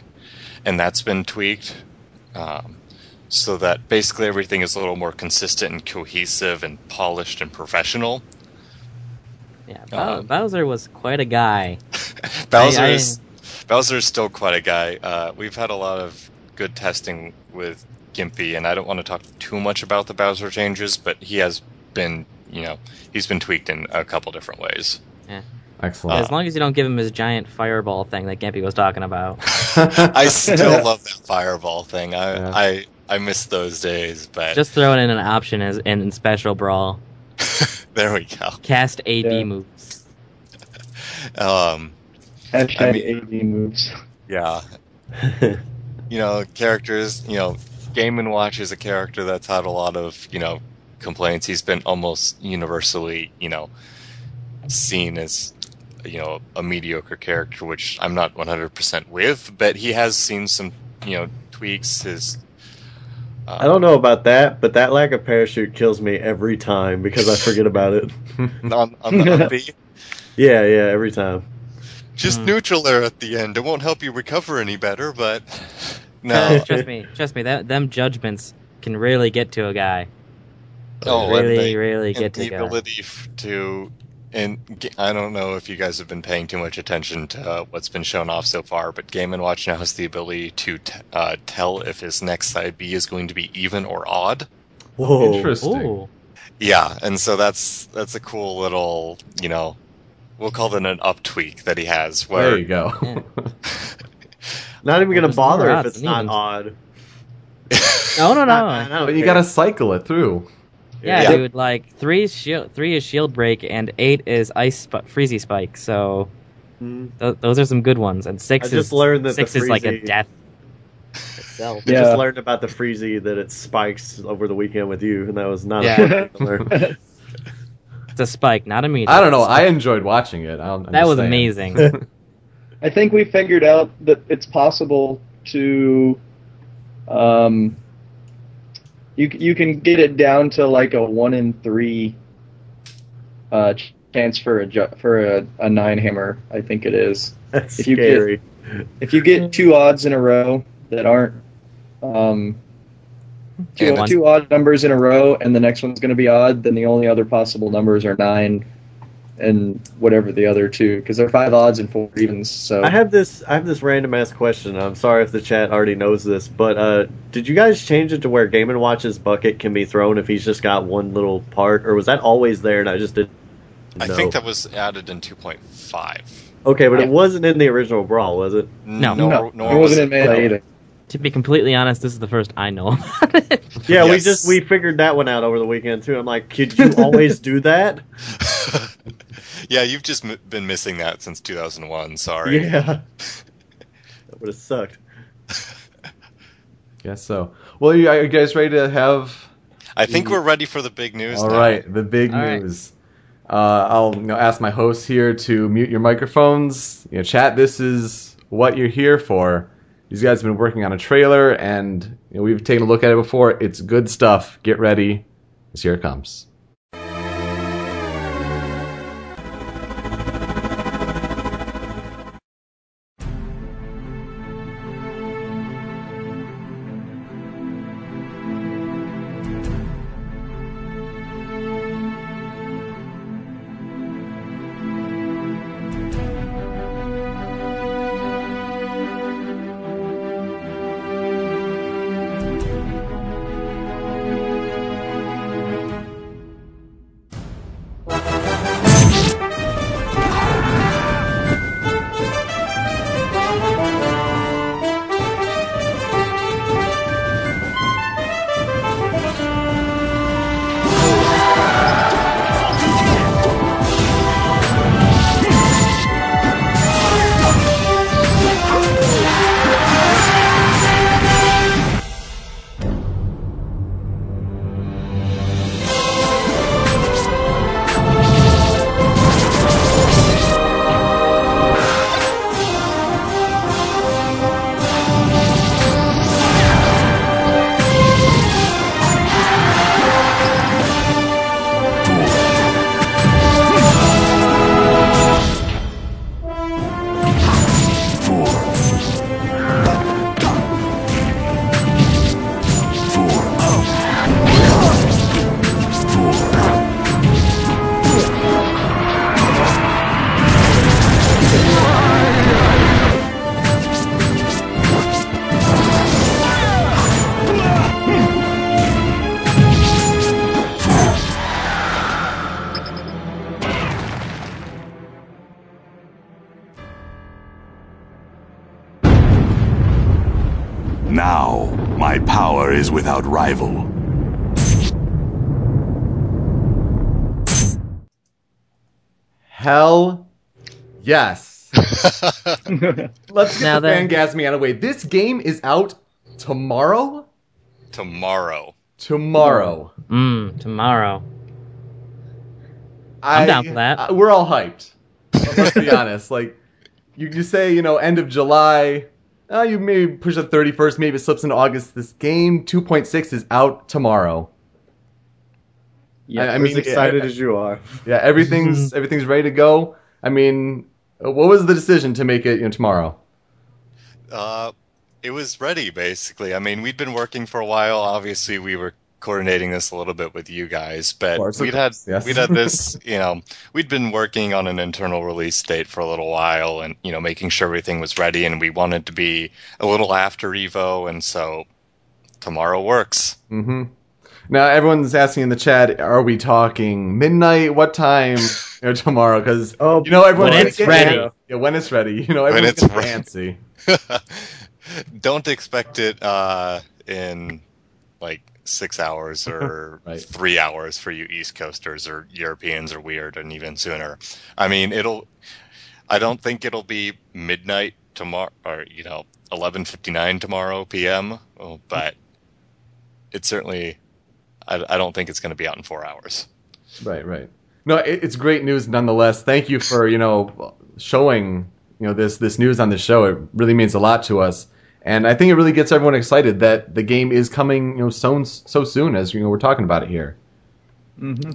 and that's been tweaked. Um, so that basically everything is a little more consistent and cohesive and polished and professional. Yeah, Bow- Uh, Bowser was quite a guy. (laughs) Bowser I- is Bowser is still quite a guy. Uh, we've had a lot of good testing with Gimpy, and I don't want to talk too much about the Bowser changes, but he has been, you know, he's been tweaked in a couple different ways. Excellent. Uh, as long as you don't give him his giant fireball thing that Gimpy was talking about. (laughs) I still (laughs) love that fireball thing. I Yeah. I, I miss those days, but Just throwing in an option as in, in Special Brawl. (laughs) there we go. Cast AB Yeah. moves. (laughs) Um, Hashtag I mean- AV moves. yeah, (laughs) you know, characters. You know, Game and Watch is a character that's had a lot of you know complaints. He's been almost universally, you know, seen as you know a mediocre character, which I'm not 100% with, but he has seen some you know tweaks. His I don't know about that, but that lack of parachute kills me every time because I forget about it. (laughs) on, on the up B. (laughs) Yeah, yeah, every time. Just Hmm. neutral there at the end. It won't help you recover any better, but (laughs) no. Trust me, trust me. That them judgments can really get to a guy. Oh, and really, they- really and get to a the guy. ability f- to And I don't know if you guys have been paying too much attention to uh, what's been shown off so far, but Game and Watch now has the ability to t- uh, tell if his next side B is going to be even or odd. Whoa. Interesting. Ooh. Yeah, and so that's that's a cool little, you know, we'll call it an up tweak that he has. Where There you go. (laughs) Not even gonna bother if it's not evens. odd. (laughs) No, no, no. I- I don't but you gotta cycle it through. Yeah, Yeah. dude. Like three is shield, three is shield break, and eight is ice sp- freezy spike. So Mm. th- those are some good ones. And six I is just learned that the six is like a death itself. I Yeah. just learned about the freezy that it spikes over the weekend with you, and that was not Yeah. a fun learn. (laughs) It's a spike, not a meteor. I don't know. I enjoyed watching it. I'm, I'm that was saying. amazing. (laughs) I think we figured out that it's possible to, um, you you can get it down to like a one in three, uh, ch- chance for a ju- for a, a nine hammer. I think it is. (laughs) That's If you get- If you get two odds in a row that aren't, um, two, two odd numbers in a row, and the next one's going to be odd, then the only other possible numbers are nine and whatever the other two, because they're five odds and four evens. So I have this. I have this random ass question. I'm sorry if the chat already knows this, but uh, did you guys change it to where Game and Watch's bucket can be thrown if he's just got one little part, or was that always there and I just didn't? I think that was added in 2.5. Okay, but it wasn't in the original brawl, was it? No. nor, no, nor it was wasn't in it- Melee either. To be completely honest, this is the first I know about it. Yeah, we just we figured that one out over the weekend too. I'm like, could you (laughs) always do that? (laughs) yeah, you've just m- been missing that since 2001. Sorry. Yeah, that would have sucked. (laughs) Guess so. Well, you, are you guys ready to have? I think we're ready for the big news. All now. right, the big All right. news. Uh, I'll you know, ask my hosts here to mute your microphones. You know, chat. This is what you're here for. These guys have been working on a trailer, and you know, we've taken a look at it before. It's good stuff. Get ready. Here it comes. Power is without rival. Hell, yes. (laughs) Let's get Now the then- fangasming out of the way. This game is out tomorrow. Tomorrow. Tomorrow. Mm, tomorrow. I, I'm down for that. I- we're all hyped. Let's be (laughs) honest. Like, you, you say, you know, end of July. Uh, you maybe push the 31st, maybe it slips into August. This game 2.6 is out tomorrow. Yeah, I, I I'm mean, as excited as you are. yeah, everything's (laughs) everything's ready to go. I mean, what was the decision to make it you know, tomorrow? Uh, it was ready basically. I mean, we'd been working for a while. Obviously, we were coordinating this a little bit with you guys, but course, we'd had yes. we'd had this, (laughs) you know, we'd been working on an internal release date for a little while, and you know, making sure everything was ready, and we wanted to be a little after Evo, and so tomorrow works. Mm-hmm. Now everyone's asking in the chat, are we talking midnight? What time (laughs) you know, tomorrow? Because Oh, you know everyone's when gonna it's get- ready. Yeah, when it's ready. You know When everyone's it's gonna fancy. (laughs) Don't expect it uh, in like six hours or (laughs) Right. three hours for you East Coasters or Europeans are weird, and even sooner. I mean, it'll. I don't think it'll be midnight tomorrow, or you know, eleven fifty nine tomorrow p.m. oh, But it's certainly. I, I don't think it's going to be out in four hours. Right, right. No, it, it's great news nonetheless. Thank you for you know showing you know this this news on the show. It really means a lot to us, and I think it really gets everyone excited that the game is coming you know so so soon as you know we're talking about it here. Mm-hmm.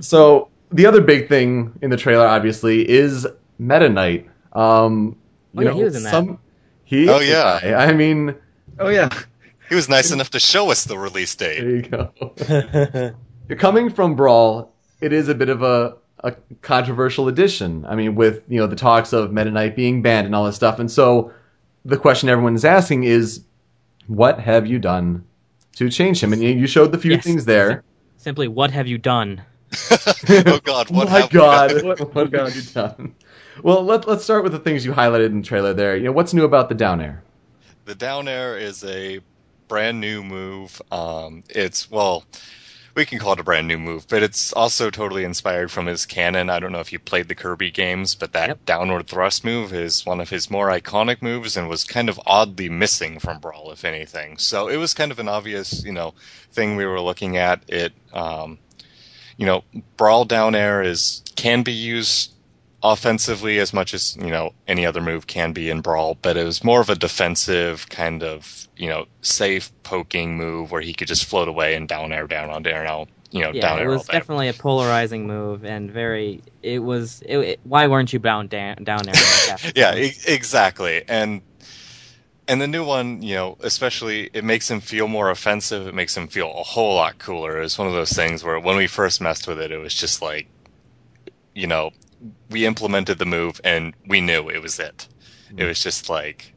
So the other big thing in the trailer, obviously, is Meta Knight. Um, Oh, you yeah, know, he was in that. some- he Oh, yeah. guy. I mean, Oh yeah. He was nice enough to show us the release date. there you go. (laughs) Coming from Brawl, it is a bit of a, a controversial addition. I mean, with you know the talks of Meta Knight being banned and all this stuff, and so the question everyone is asking is, what have you done to change him? And you, you showed the few Yes. things there. Simply, what have you done? (laughs) oh God! What my have we God, done? what, What- have you done? Well, let, let's start with the things you highlighted in the trailer there. You know, what's new about the down air? The down air is a brand new move. Um, it's well, we can call it a brand new move, but it's also totally inspired from his canon. I don't know if you played the Kirby games, but that Yep. downward thrust move is one of his more iconic moves and was kind of oddly missing from Brawl, if anything. So it was kind of an obvious, you know, thing we were looking at. It, um, you know, Brawl down air is can be used offensively as much as you know any other move can be in brawl but it was more of a defensive kind of you know safe poking move where he could just float away and down air down on down air you know Yeah, down it air was definitely a polarizing move and very. It was. It, it- why weren't you bound down down like (laughs) yeah e- exactly and and the new one you know especially it makes him feel more offensive it makes him feel a whole lot cooler it's one of those things where when we first messed with it it was just like you know we implemented the move and we knew it was it it was just like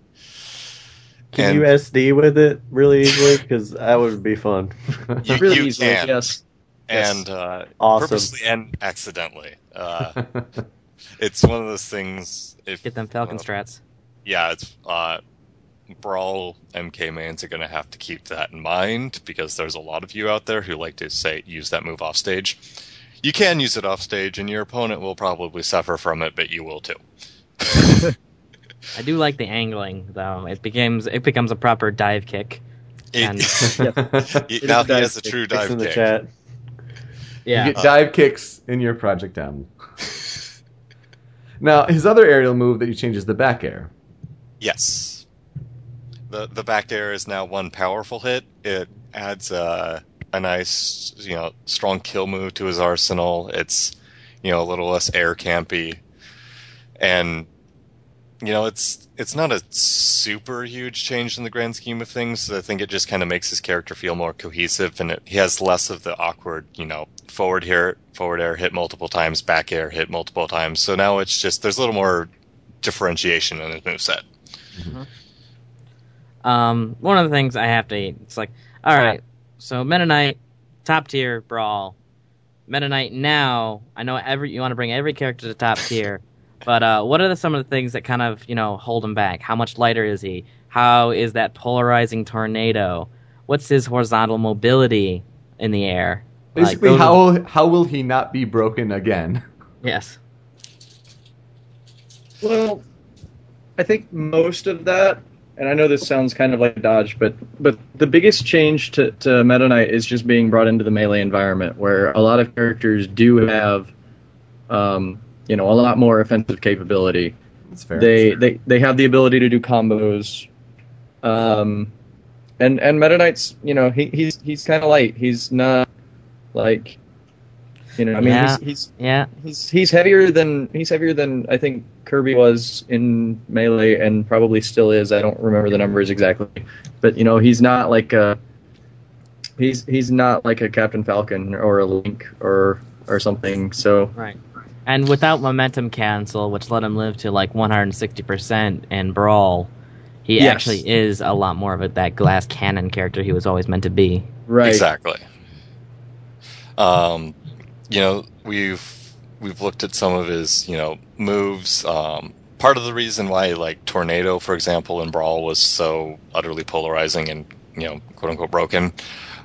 Can and you SD with it really easily? Because that would be fun. (laughs) you, really you easily. can Yes. Yes. and uh, Awesome. purposely and accidentally uh, (laughs) it's one of those things if Get them Falcon uh, strats. yeah, it's uh, Brawl MK mains are going to have to keep that in mind because there's a lot of you out there who like to say use that move off stage. You can use it off stage, and your opponent will probably suffer from it, but you will too. (laughs) I do like the angling though. It becomes it becomes a proper dive kick. It- And- (laughs) (laughs) he- is now he dive has a true It's dive in the chat. Yeah. You get dive kicks in your Project M. now, his other aerial move that you change is the back air. Yes. The the back air is now one powerful hit. It adds a a nice, you know, strong kill move to his arsenal. It's, you know, a little less air campy. And you know, it's it's not a super huge change in the grand scheme of things. I think it just kind of makes his character feel more cohesive and it, he has less of the awkward, you know, forward here, forward air hit multiple times, back air hit multiple times. So now it's just there's a little more differentiation in his moveset. Um, one of the things I have to eat. It's like, all right, so Meta Knight, top tier brawl. Meta Knight now. I know every you want to bring every character to top tier, but uh, what are the, some of the things that kind of you know hold him back? How much lighter is he? How is that polarizing tornado? What's his horizontal mobility in the air? Like, Basically, are- how how will he not be broken again? (laughs) Yes. Well, I think most of that, and I know this sounds kind of like dodge, but but the biggest change to, to Meta Knight is just being brought into the melee environment, where a lot of characters do have, um, you know, a lot more offensive capability. That's fair. They they they have the ability to do combos, um, and and Meta Knight's, you know, he, he's he's kind of light. He's not like, you know, I mean, Yeah. he's, he's Yeah. he's he's heavier than he's heavier than I think Kirby was in melee and probably still is. I don't remember the numbers exactly, but you know he's not like a He's he's not like a Captain Falcon or a Link or or something. So Right. And without momentum cancel, which let him live to like 160% in Brawl, he Yes. actually is a lot more of a, that glass cannon character he was always meant to be. right, Exactly. Um, you know, we've we've looked at some of his, you know, moves. Um, part of the reason why, like Tornado, for example, in Brawl was so utterly polarizing and you know, quote unquote broken,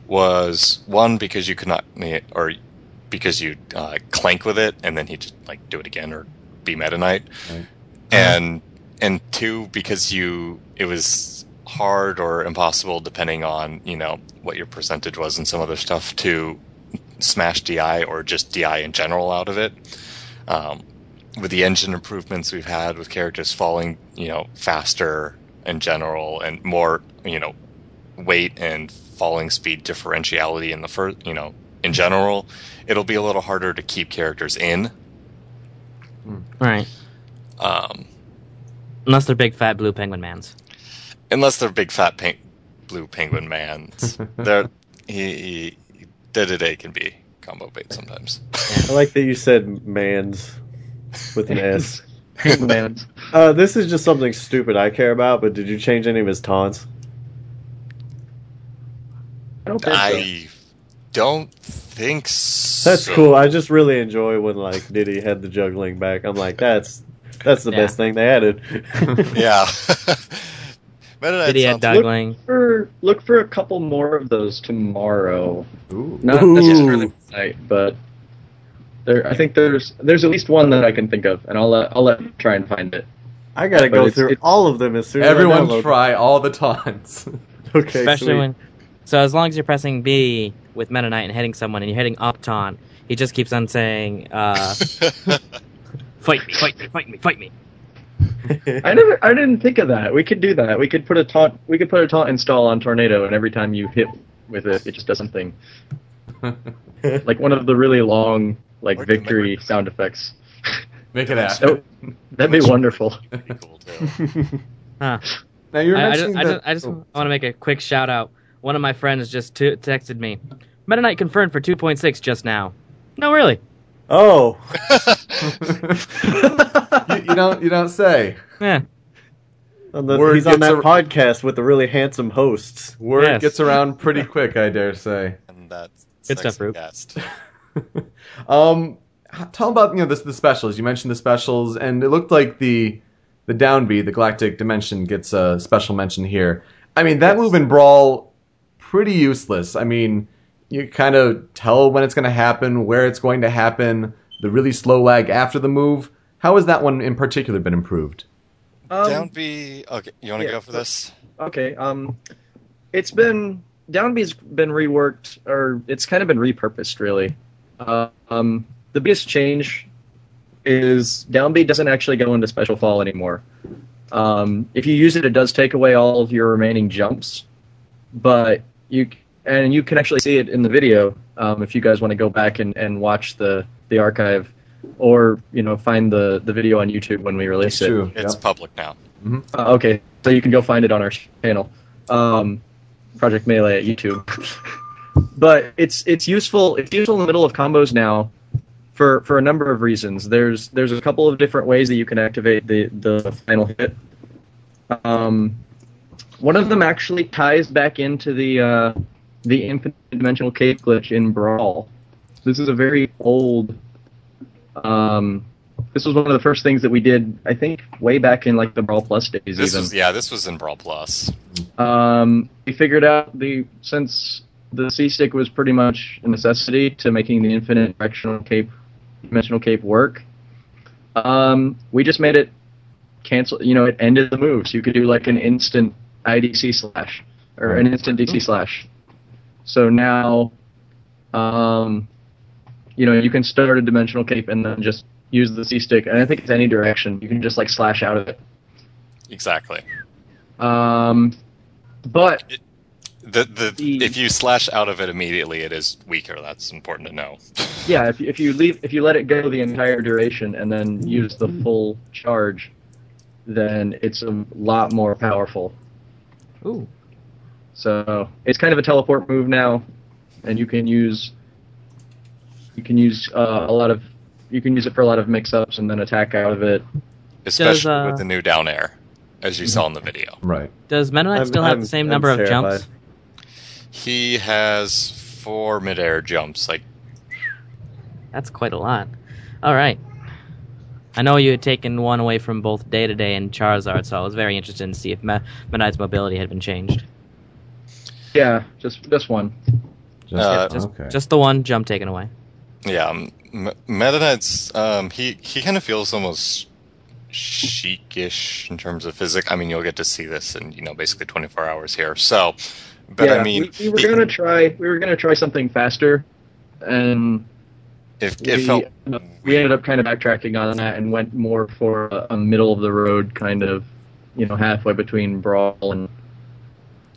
was one because you could not, or because you uh, clank with it and then he'd just like do it again or be Meta Knight, Right. and and two because you it was hard or impossible depending on you know what your percentage was and some other stuff to smash DI or just DI in general out of it. Um, with the engine improvements we've had with characters falling, you know, faster in general and more, you know, weight and falling speed differentiality in the first, you know, in general, it'll be a little harder to keep characters in. Right. Um, Unless they're big fat blue penguin mans. unless they're big fat pink, blue penguin mans. (laughs) they're he, he Dedede can be combo bait sometimes. I like that you said "mans" with an S. (laughs) Man. Uh, this is just something stupid I care about. But did you change any of his taunts? I don't think so. Don't think so. That's cool. I just really enjoy when like Diddy had the juggling back. I'm like, that's that's the Yeah. best thing they added. yeah. (laughs) (laughs) Meta Knight Did he sounds- Dougling? For, look for a couple more of those tomorrow. Ooh. Not necessarily tonight, but there. I think there's there's at least one that I can think of, and I'll let I'll let you try and find it. I gotta But go it's- through it's- all of them as soon as I Everyone download try all the taunts. (laughs) (laughs) Okay, Especially sweet. when. So as long as you're pressing B with Meta Knight and hitting someone and you're hitting up taunt, he just keeps on saying, uh, (laughs) fight me, fight me, fight me, fight me. I never I didn't think of that. We could do that. We could put a taunt. We could put a taunt install on Tornado, and every time you hit with it, it just does something (laughs) like one of the really long like Or victory like- sound effects. Make it happen. That'd be wonderful. (laughs) Pretty cool too. (laughs) Huh. Now you're I, I mentioning just, I just, I just oh, want to make a quick shout out. One of my friends just t- texted me. Meta Knight confirmed for 2.6 just now. No, really. Oh, you, you don't you don't say. Yeah. on the, Word he's on that ar- podcast with the really handsome hosts. Word Yes. gets around pretty quick, I dare say. and that's Good stuff, sexy guest. (laughs) um, tell about you know the, the specials. You mentioned the specials, and it looked like the the down B, the Galactic Dimension, gets a special mention here. I mean, that move in Brawl, pretty useless. I mean, you kind of tell when it's going to happen, where it's going to happen, the really slow lag after the move. How has that one in particular been improved? Um, Down B. Okay, you want to yeah, go for this? Okay. Um, it's been Down B's been reworked, or it's kind of been repurposed, really. Uh, um, the biggest change is Down B doesn't actually go into Special Fall anymore. Um, if you use it, it does take away all of your remaining jumps, but you and you can actually see it in the video um, if you guys want to go back and, and watch the the archive, or you know find the the video on YouTube when we release it. True. It's Yep. public now. Uh, okay, so you can go find it on our channel, um, Project Melee at YouTube. (laughs) but it's it's useful. It's useful in the middle of combos now, for for a number of reasons. There's there's a couple of different ways that you can activate the the final hit. Um, one of them actually ties back into the uh, the infinite dimensional cape glitch in Brawl. This is a very old. Um, this was one of the first things that we did, I think, way back in like the Brawl Plus days. This even was yeah, this was in Brawl Plus. um, we figured out the since the C stick was pretty much a necessity to making the infinite directional cape dimensional cape work. Um, we just made it cancel. You know, it ended the move, so you could do like an instant IDC slash or an instant DC slash. So now, um, you know, you can start a dimensional cape and then just use the C stick, and I think it's any direction. You can just like slash out of it. Exactly. Um, but The, the The- if you slash out of it immediately, it is weaker. That's important to know. (laughs) Yeah, if, if you leave, if you let it go the entire duration and then use the full charge, then it's a lot more powerful. Ooh. So it's kind of a teleport move now. and you can use you can use uh, a lot of you can use it for a lot of mix-ups and then attack out of it. especially uh, with the new down air, as you saw in the video. Right. Does Meta Knight I'm- still have I'm- the same I'm number of terrified. jumps? He has four midair jumps. Like That's quite a lot. All right. I know you had taken one away from both Dedede and Charizard, so I was very interested in see if Me- Meta Knight's mobility had been changed. Yeah, just just one. Just, Uh, Just, okay. just the one jump taken away. Yeah, um, M- Meta Knight's um, he he kind of feels almost Sheik-ish in terms of physics. I mean, you'll get to see this in you know basically 24 hours here. So, but yeah, I mean, we, we were gonna try we were gonna try something faster, and if we, it felt we ended up kind of backtracking on that and went more for a, a middle of the road kind of, you know, halfway between brawl and.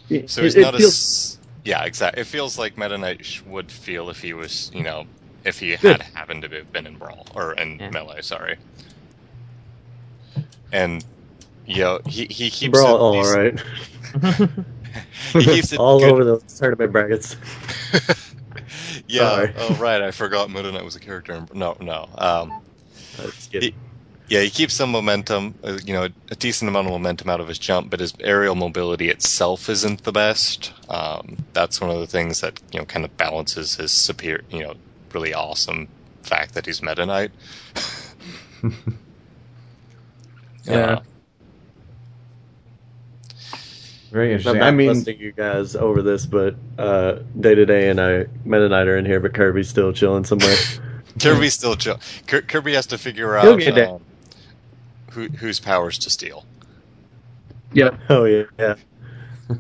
It, So he's it not feels, as yeah, exactly. It feels like Meta Knight would feel if he was, you know, if he Good. had happened to have been in Brawl or in Yeah. Melee. Sorry. And yo, he he keeps Bro, it, all he's- right. (laughs) He keeps (laughs) all good. over the tournament brackets. (laughs) yeah. Sorry. Oh right, I forgot Meta Knight was a character. In, no, no. Um, He- yeah, he keeps some momentum, uh, you know, a decent amount of momentum out of his jump, but his aerial mobility itself isn't the best. Um, that's one of the things that you know kind of balances his superior, you know, really awesome fact that he's Meta Knight. (laughs) Yeah. Uh, Very I'm interesting. not I mean, busting you guys over this, but uh, Dedede and I Meta Knight are in here, but Kirby's still chilling somewhere. (laughs) Kirby's still chill. Kirby has to figure out get um, who whose powers to steal. yeah, oh yeah, yeah. (laughs)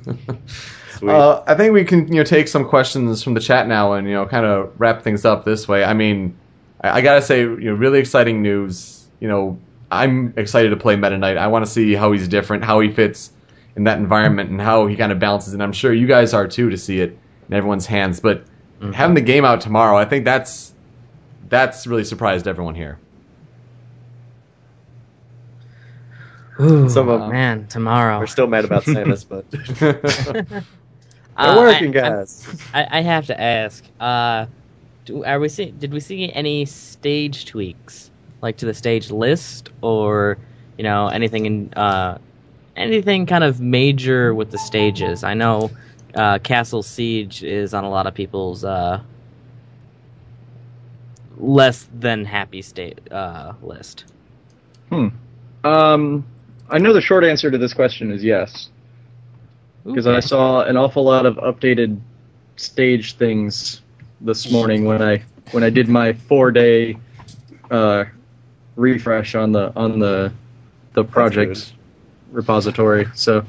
Sweet. Uh, I think we can you know take some questions from the chat now and you know kind of wrap things up this way. I mean, I, I gotta say you know really exciting news. You know, I'm excited to play Meta Knight. I want to see how he's different, how he fits in that environment, and how he kind of balances. And I'm sure you guys are too to see it in everyone's hands. But Mhm. having the game out tomorrow, I think that's that's really surprised everyone here. Ooh, Some of 'em- man, tomorrow. We're still mad about (laughs) Samus, but (laughs) (laughs) Uh, we're working, I- I- guys. (laughs) I, I have to ask. Uh, do, are we see, Did we see any stage tweaks, like to the stage list, or you know anything in uh, anything kind of major with the stages? I know uh, Castle Siege is on a lot of people's uh, less than happy state uh, list. Um, I know the short answer to this question is yes, because I saw an awful lot of updated stage things this morning when I when I did my four day uh, refresh on the on the the project repository. So,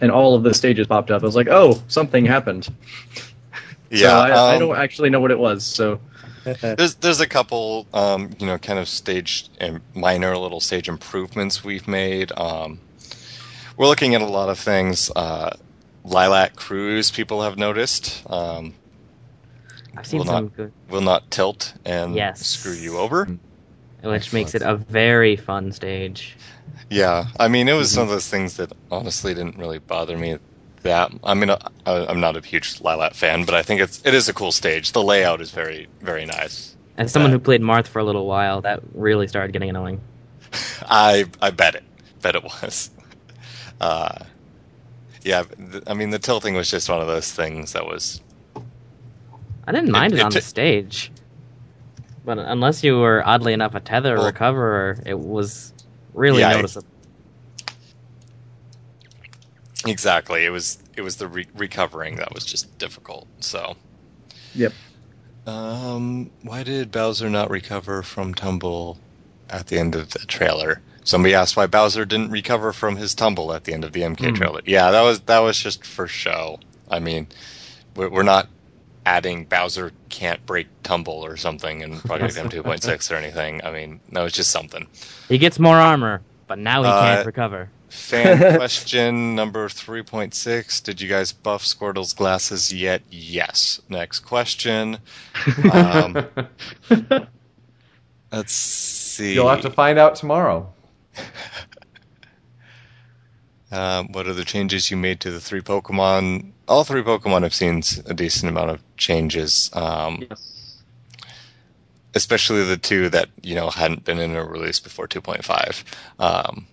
and all of the stages popped up. I was like, oh, something happened. Yeah, (laughs) so I, I um, don't actually know what it was. So (laughs) There's there's a couple um, you know kind of stage and minor little stage improvements we've made. Um, we're looking at a lot of things. Uh, Lylat Cruise people have noticed um, I've seen will some not- good, will not tilt and Yes. screw you over. which makes it a very fun stage. Yeah, I mean it was one of those things that honestly didn't really bother me that. I mean I, I'm not a huge Lylat fan, but I think it's it is a cool stage. The layout is very very nice. As someone Yeah. who played Marth for a little while, that really started getting annoying. (laughs) I I bet it. Bet it was. Uh, yeah, th- I mean the tilting was just one of those things that was. I didn't mind it, it on the stage, but unless you were oddly enough a tether Well- recoverer, it was really Yeah, I- noticeable. Exactly. It was it was the re- recovering that was just difficult. So. Yep. Um, why did Bowser not recover from tumble at the end of the trailer? Somebody asked why Bowser didn't recover from his tumble at the end of the MK Hmm. trailer. Yeah, that was that was just for show. I mean, we're, we're not adding Bowser can't break tumble or something in Project M 2.6 (laughs) or anything. I mean, that was just something. He gets more armor, but now he Uh, can't recover. Fan (laughs) question number 3.6. Did you guys buff Squirtle's glasses yet? Yes. Next question. (laughs) Um, let's see. You'll have to find out tomorrow. Um, (laughs) what are the changes you made to the three Pokemon? All three Pokemon have seen a decent amount of changes, um, Yes. especially the two that you know hadn't been in a release before 2.5. Um,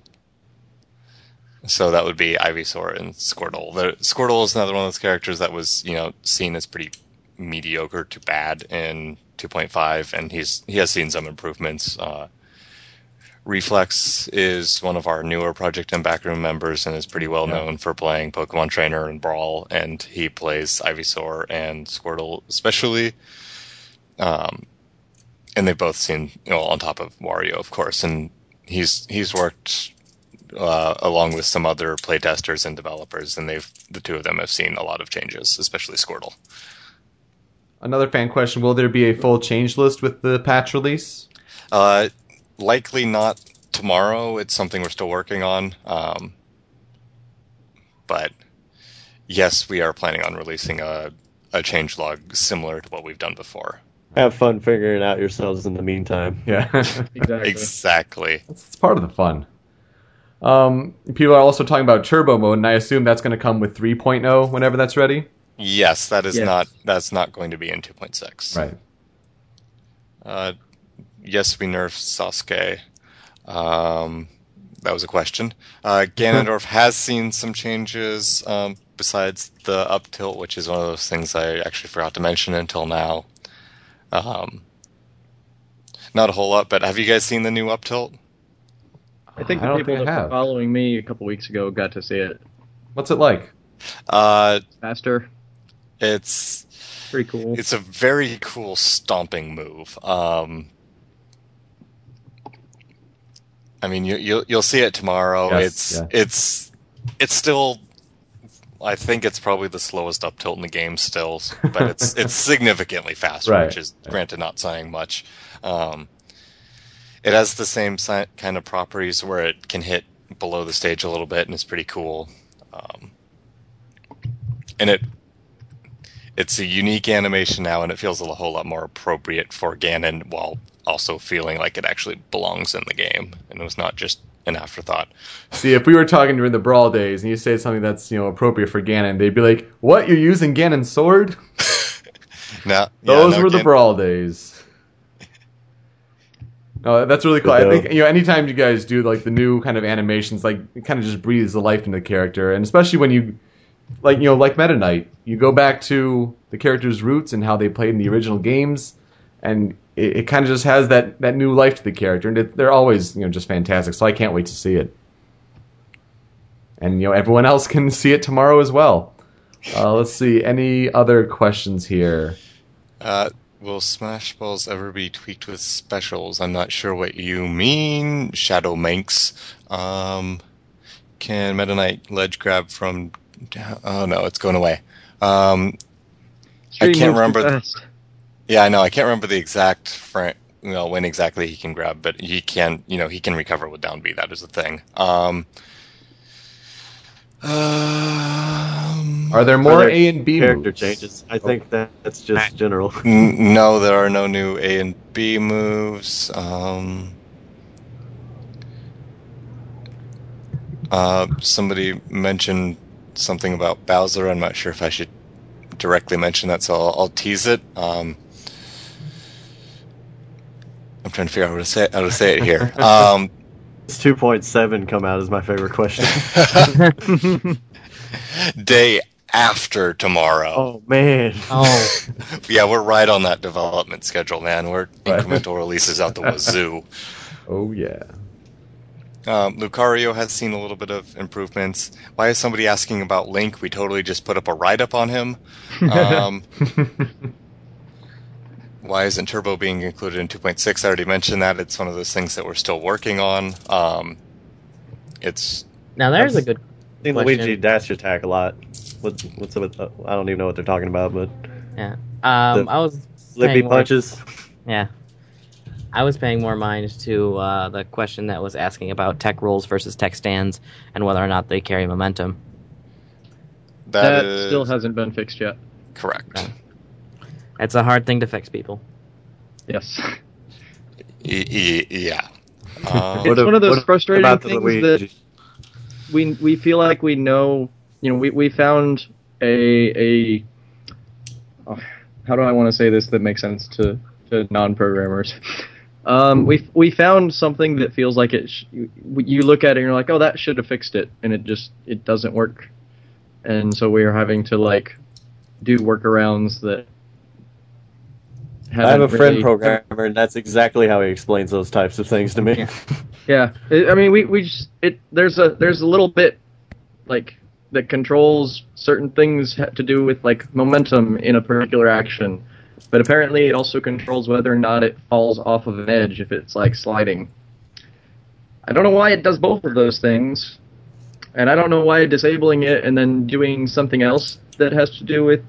so that would be Ivysaur and Squirtle. The, Squirtle is another one of those characters that was you know seen as pretty mediocre to bad in 2.5, and he's he has seen some improvements. Uh, Reflex is one of our newer Project M backroom members and is pretty well known for playing Pokemon Trainer and Brawl, and he plays Ivysaur and Squirtle especially. Um, and they've both seen, you know, on top of Wario, of course, and he's he's worked uh, along with some other playtesters and developers, and they've the two of them have seen a lot of changes, especially Squirtle. Another fan question: Will there be a full change list with the patch release? Uh, likely not tomorrow. It's something we're still working on. Um, but yes, we are planning on releasing a, a change log similar to what we've done before. Have fun figuring out yourselves in the meantime. Yeah, (laughs) Exactly. Exactly. it's part of the fun. Um, people are also talking about turbo mode, and I assume that's going to come with 3.0 whenever that's ready. Yes, that is Yes. not that's not going to be in 2.6. Right. Uh, yes, we nerfed Sasuke. Um, that was a question. Uh, Ganondorf (laughs) has seen some changes um, besides the up tilt, which is one of those things I actually forgot to mention until now. Um, not a whole lot, but have you guys seen the new up tilt? I think the don't people think I that were following me a couple weeks ago got to see it. What's it like? Uh, Faster, it's pretty cool. it's a very cool stomping move. Um, I mean, you, you'll you'll see it tomorrow. Yes, it's yeah. it's it's still. I think it's probably the slowest up tilt in the game still, (laughs) but it's it's significantly faster, Right. which is granted not saying much. Um, it has the same kind of properties where it can hit below the stage a little bit, and it's pretty cool. Um, and it it's a unique animation now, and it feels a whole lot more appropriate for Ganon, while also feeling like it actually belongs in the game, and it was not just an afterthought. See, if we were talking during the brawl days, and you say something that's you know appropriate for Ganon, they'd be like, "What? You're using Ganon's sword?" (laughs) no, Those yeah, no, were the Gan- brawl days. No, that's really cool. I uh, think you know, anytime you guys do like the new kind of animations, like it kind of just breathes the life into the character, and especially when you, like you know, like Meta Knight, you go back to the character's roots and how they played in the original games, and it, it kind of just has that that new life to the character, and it, they're always you know just fantastic. So I can't wait to see it, and you know everyone else can (laughs) see it tomorrow as well. Uh, let's see any other questions here. Uh, will Smash Balls ever be tweaked with specials? I'm not sure what you mean, Shadow Manx. Um, can Meta Knight ledge grab from? Oh no, it's going away. Um, Street can't remember- fast. Yeah, I know. I can't remember the exact fr- you know when exactly he can grab, but he can. You know, he can recover with down B. That is the thing. Um, um, Are there more there A and B Character moves? changes. I think that that's just general. n- no, there are no new A and B moves. Um, uh, somebody mentioned something about Bowser. I'm not sure if I should directly mention that, so I'll, I'll tease it. Um, I'm trying to figure out how to say how to say it here. (laughs) Um, Does 2.7 come out is my favorite question? (laughs) day after tomorrow. oh man. Oh, (laughs) Yeah, we're right on that development schedule, man. We're incremental releases out the wazoo. Oh yeah. Um, Lucario has seen a little bit of improvements. Why is somebody asking about Link? We totally just put up a write up on him. Um, (laughs) why isn't Turbo being included in 2.6? I already mentioned that. It's one of those things that we're still working on. Um, it's now there's a good. I think Question. Luigi dash attack a lot. What, what's up with, uh, I don't even know what they're talking about, but Yeah. Um, The I was lippy paying more- punches. Yeah. I was paying more mind to uh, the question that was asking about tech rolls versus tech stands and whether or not they carry momentum. That is still hasn't been fixed yet. correct. It's a hard thing to fix, people. Yes. Y- y- yeah. Um, (laughs) It's one of those frustrating things Luigi? we we feel like we know. You know, we we found a a. oh, how do I want to say this that makes sense to to non-programmers? (laughs) Um, we we found something that feels like it. Sh- you, you look at it and you're like, oh, that should have fixed it, and it just it doesn't work, and so we are having to like do workarounds that. I have a haven't friend really- programmer, and that's exactly how he explains those types of things to me. Yeah, (laughs) I I mean, we we just it there's a there's a little bit like that controls certain things ha- to do with like momentum in a particular action, but apparently it also controls whether or not it falls off of an edge if it's like sliding. I don't know why it does both of those things, and I don't know why disabling it and then doing something else that has to do with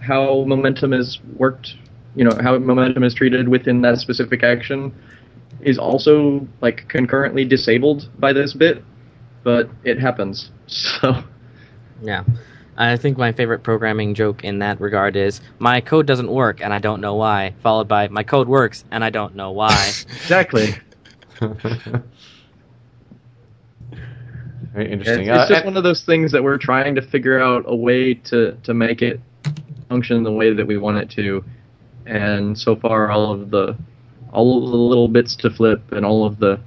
how momentum is worked, you know, how momentum is treated within that specific action is also like concurrently disabled by this bit, but it happens. (laughs) So Yeah. I think my favorite programming joke in that regard is my code doesn't work and I don't know why, followed by my code works and I don't know why. (laughs) exactly, (laughs) Very it's, interesting. it's Uh, just one of those things that we're trying to figure out a way to to make it function the way that we want it to, and so far all of the all of the little bits to flip and all of the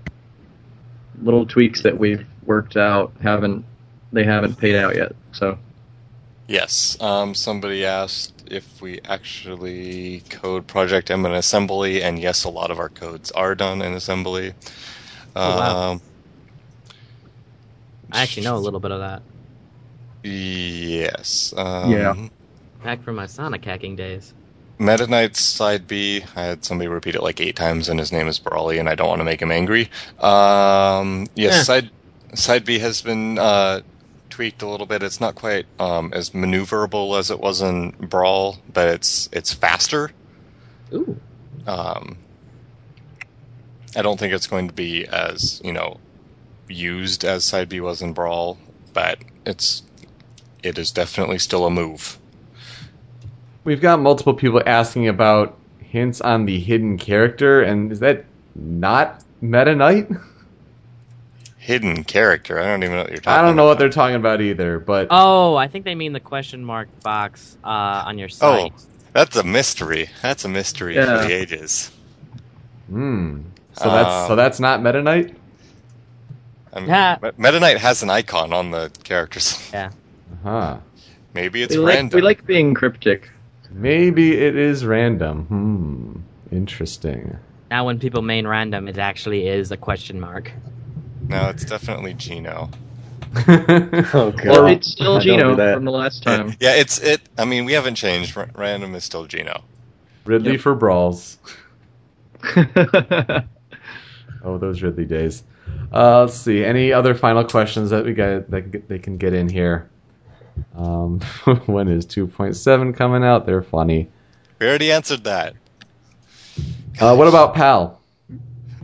little tweaks that we've worked out haven't they haven't paid out yet. So Yes. Um, somebody asked if we actually code Project M in assembly, and yes, a lot of our codes are done in assembly. Oh, wow. Um, I actually know a little bit of that. Yes. Um, Yeah. Back from my Sonic hacking days. Meta Knight's side B, I had somebody repeat it like eight times, and his name is Brawley, and I don't want to make him angry. Um, yes, Yeah. side side B has been uh, tweaked a little bit. It's not quite um, as maneuverable as it was in Brawl, but it's it's faster. Ooh. Um, I don't think it's going to be as you know used as side B was in Brawl, but it's it is definitely still a move. We've got multiple people asking about hints on the hidden character, and is that not Meta Knight? (laughs) Hidden character. I don't even know what you're talking. I don't know what they're talking about either, but Oh, I think they mean the question mark box uh, on your site. Oh, that's a mystery. That's a mystery Yeah. for the ages. hmm. So that's so Um, that's not Meta Knight. I mean, Yeah. Meta Knight has an icon on the characters. (laughs) Huh. Maybe it's we like random. we like being cryptic. Maybe it is random. Hmm. Interesting. Now, when people main random, it actually is a question mark. No, it's definitely Geno. (laughs) Oh god. Well, it's still Geno from the last time. (laughs) Yeah, it's it. I mean, we haven't changed. Random is still Geno. Ridley Yep. for brawls. (laughs) Oh, those Ridley days. Uh, let's see. Any other final questions that we got that they can get in here? Um, when is 2.7 coming out? They're funny. We already answered that. Uh, what about PAL?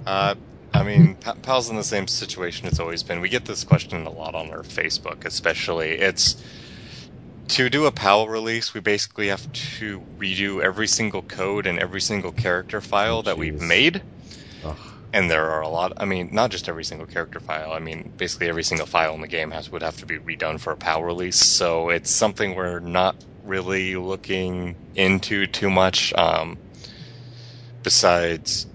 Uh, I mean, Pa- Pal's in the same situation it's always been. We get this question a lot on our Facebook, especially. It's to do a PAL release, we basically have to redo every single code and every single character file that we've made. Ugh. And there are a lot. I mean, not just every single character file. I mean, basically every single file in the game has would have to be redone for a PAL release. So it's something we're not really looking into too much. Um, besides,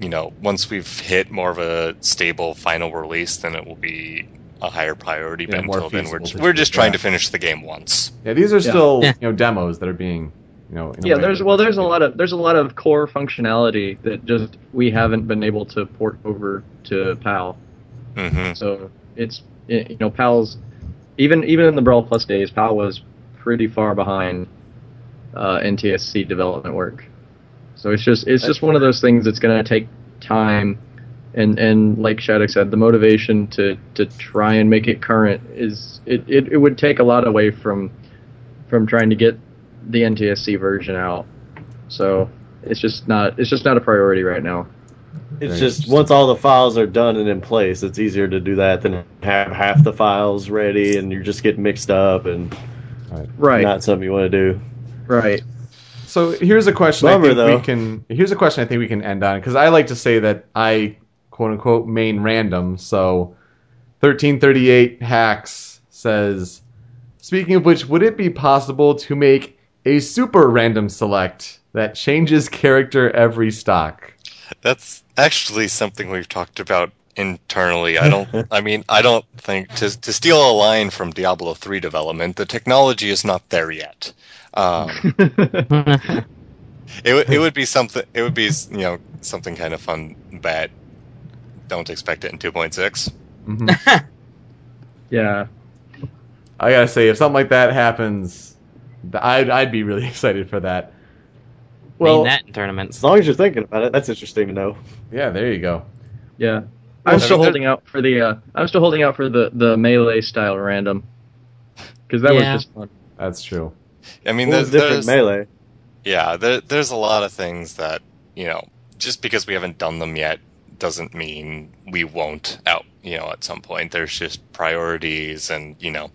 you know, once we've hit more of a stable final release, then it will be a higher priority. Yeah, but until then, we're just, we're just trying yeah. to finish the game once. Yeah, these are Yeah. still Yeah. you know demos that are being you know. in yeah, there's well, there's a lot of there's a lot of core functionality that just we haven't been able to port over to PAL. hmm So it's you know PAL's even even in the Brawl Plus days, PAL was pretty far behind uh, NTSC development work. So it's just it's just one of those things that's going to take time, and and like Shadic said, the motivation to to try and make it current is it, it, it would take a lot away from from trying to get the NTSC version out. So it's just not it's just not a priority right now. It's just once all the files are done and in place, it's easier to do that than have half the files ready and you're just getting mixed up and Right. not something you want to do. right. So here's a question Bummer, I think though. we can. Here's a question I think we can end on because I like to say that I quote unquote main random. So 1338 hacks says, speaking of which, would it be possible to make a super random select that changes character every stock? That's actually something we've talked about internally. I don't. (laughs) I mean, I don't think to to steal a line from Diablo three development, the technology is not there yet. Um, (laughs) it would it would be something. It would be you know something kind of fun, but don't expect it in two point six. hmm (laughs) Yeah. I gotta say, if something like that happens, I'd I'd be really (laughs) excited for that. Well, Well, that in tournaments. As long as you're thinking about it, that's interesting to know. yeah, there you go. Yeah. I'm still holding out for the uh, I'm still holding out for the the melee style random because that Yeah. was just fun. That's true. I mean, What there's, different there's melee? yeah, there, there's a lot of things that you know. Just because we haven't done them yet doesn't mean we won't out. You know, at some point, there's just priorities, and you know,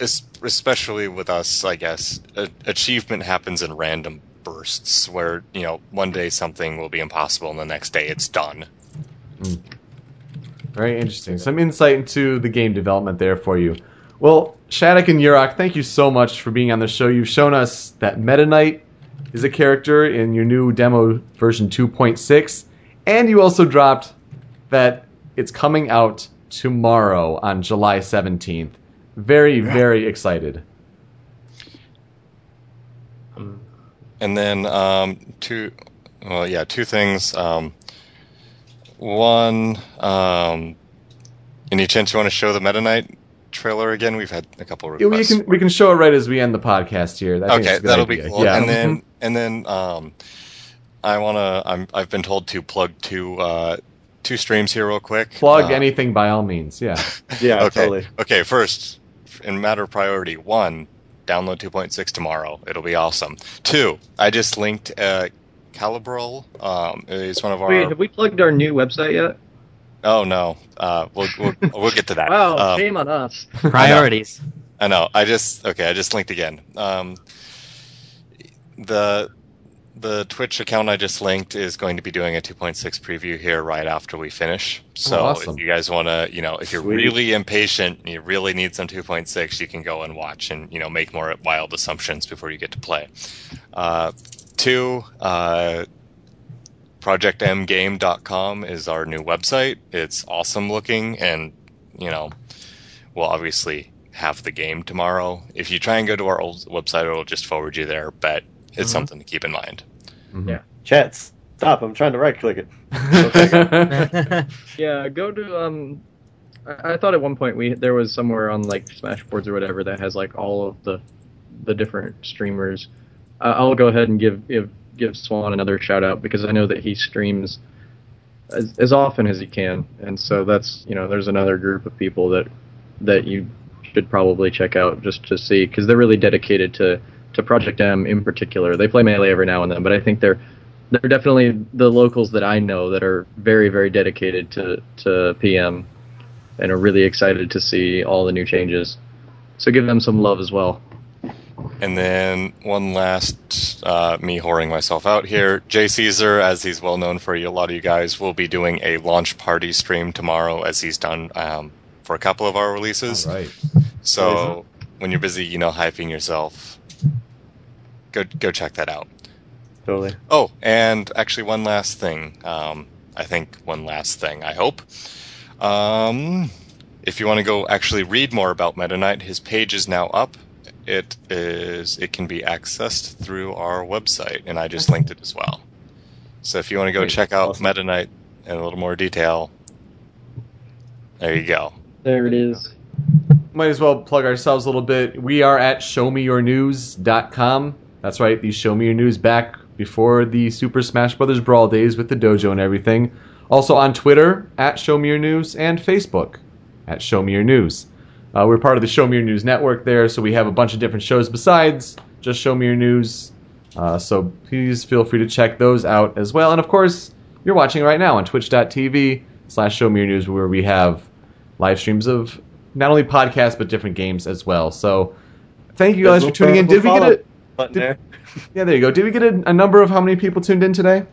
especially with us, I guess, achievement happens in random bursts where you know one day something will be impossible, and the next day it's done. Hmm. Very interesting. Some insight into the game development there for you. Well, Shadic and Yeroc, thank you so much for being on the show. You've shown us that Meta Knight is a character in your new demo version 2.6, and you also dropped that it's coming out tomorrow on July 17th. Very, very excited. And then um, two, well, yeah, two things. Um, one, um, any chance you want to show the Meta Knight trailer again? We've had a couple Yeah, we can we can show it right as we end the podcast here. I think okay, it's a good that'll idea. be cool. Yeah. And then, (laughs) and then, um, I wanna. I'm. I've been told to plug two, uh, two streams here real quick. plug Uh, anything by all means. Yeah. (laughs) Yeah, okay. totally. Okay, first, in matter of priority, one, download 2.6 tomorrow. It'll be awesome. Two, I just linked uh, Calibrol. Um, it's one of our. Wait, have we plugged our new website yet? Oh no, uh, we'll, we'll we'll get to that. (laughs) Wow, Um, shame on us. priorities. I know. I just okay. I just linked again. Um, the the Twitch account I just linked is going to be doing a 2.6 preview here right after we finish. So Oh, awesome. if you guys want to, you know, if you're Sweet. really impatient, and you really need some 2.6, you can go and watch and you know make more wild assumptions before you get to play. Uh, two. Uh, ProjectMGame.com is our new website. It's awesome looking, and you know, we'll obviously have the game tomorrow. If you try and go to our old website, it'll just forward you there, but it's Mhm. something to keep in mind. Yeah. Chats. Stop. I'm trying to right click it. (laughs) Yeah, go to um. I, I thought at one point we there was somewhere on like Smashboards or whatever that has like all of the the different streamers. Uh, I'll go ahead and give give give Swan another shout out because I know that he streams as, as often as he can, and so that's you know there's another group of people that that you should probably check out just to see because they're really dedicated to to Project M in particular. They play melee every now and then, but I think they're they're definitely the locals that I know that are very very dedicated to to PM and are really excited to see all the new changes. So give them some love as well. And then one last, uh, me whoring myself out here. Jay Caesar, as he's well known for a lot of you guys, will be doing a launch party stream tomorrow, as he's done um, for a couple of our releases. All right. So when you're busy, you know, hyping yourself, go go check that out. Totally. Oh, and actually, one last thing. Um, I think one last thing. I hope. Um, if you want to go actually read more about Meta Knight, his page is now up. It is. It can be accessed through our website, and I just linked it as well. So if you want to go Great. check out Awesome. Meta Knight in a little more detail, there you go. There it is. Might as well plug ourselves a little bit. We are at showmeyournews.com. That's right, the Show Me Your News back before the Super Smash Bros. Brawl days with the dojo and everything. Also on Twitter, at Show Me Your News, and Facebook, at Show Me Your News. Uh, we're part of the Show Me Your News network there, so we have a bunch of different shows besides just Show Me Your News. Uh, so please feel free to check those out as well. And of course, you're watching right now on twitch.tv slash Show Me Your News, where we have live streams of not only podcasts but different games as well. So thank you guys for tuning in. Did we get? Button Did- there. Yeah, there you go. Did we get a, a number of how many people tuned in today?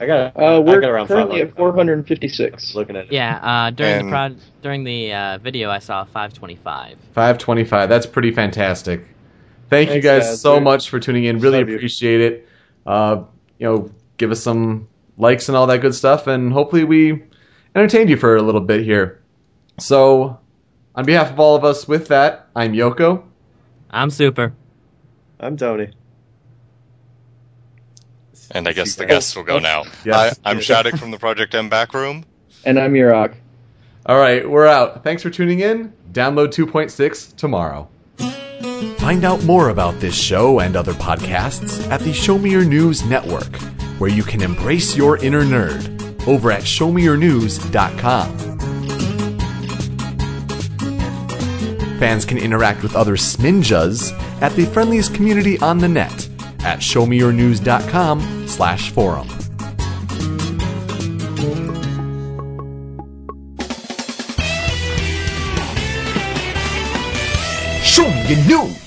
I got. Uh, I we're got around currently five at 456. Looking at it. Yeah, uh, during And- the prod, during the uh, video, I saw 525. 525. That's pretty fantastic. Thank you guys guys, so dude. much for tuning in. Really Love you. appreciate it. Uh, you know, give us some likes and all that good stuff, and hopefully we entertained you for a little bit here. So, on behalf of all of us, with that, I'm Yoko. I'm super. I'm Tony. And I guess the guests will go now. (laughs) Yes. I, I'm Shadic from the Project M back room. And I'm Yeroc. All right, we're out. Thanks for tuning in. Download 2.6 tomorrow. Find out more about this show and other podcasts at the Show Me Your News Network, where you can embrace your inner nerd over at showmeyournews.com. Fans can interact with other Sminjas at the friendliest community on the net at showmeyournews.com slash forum. Show me your news.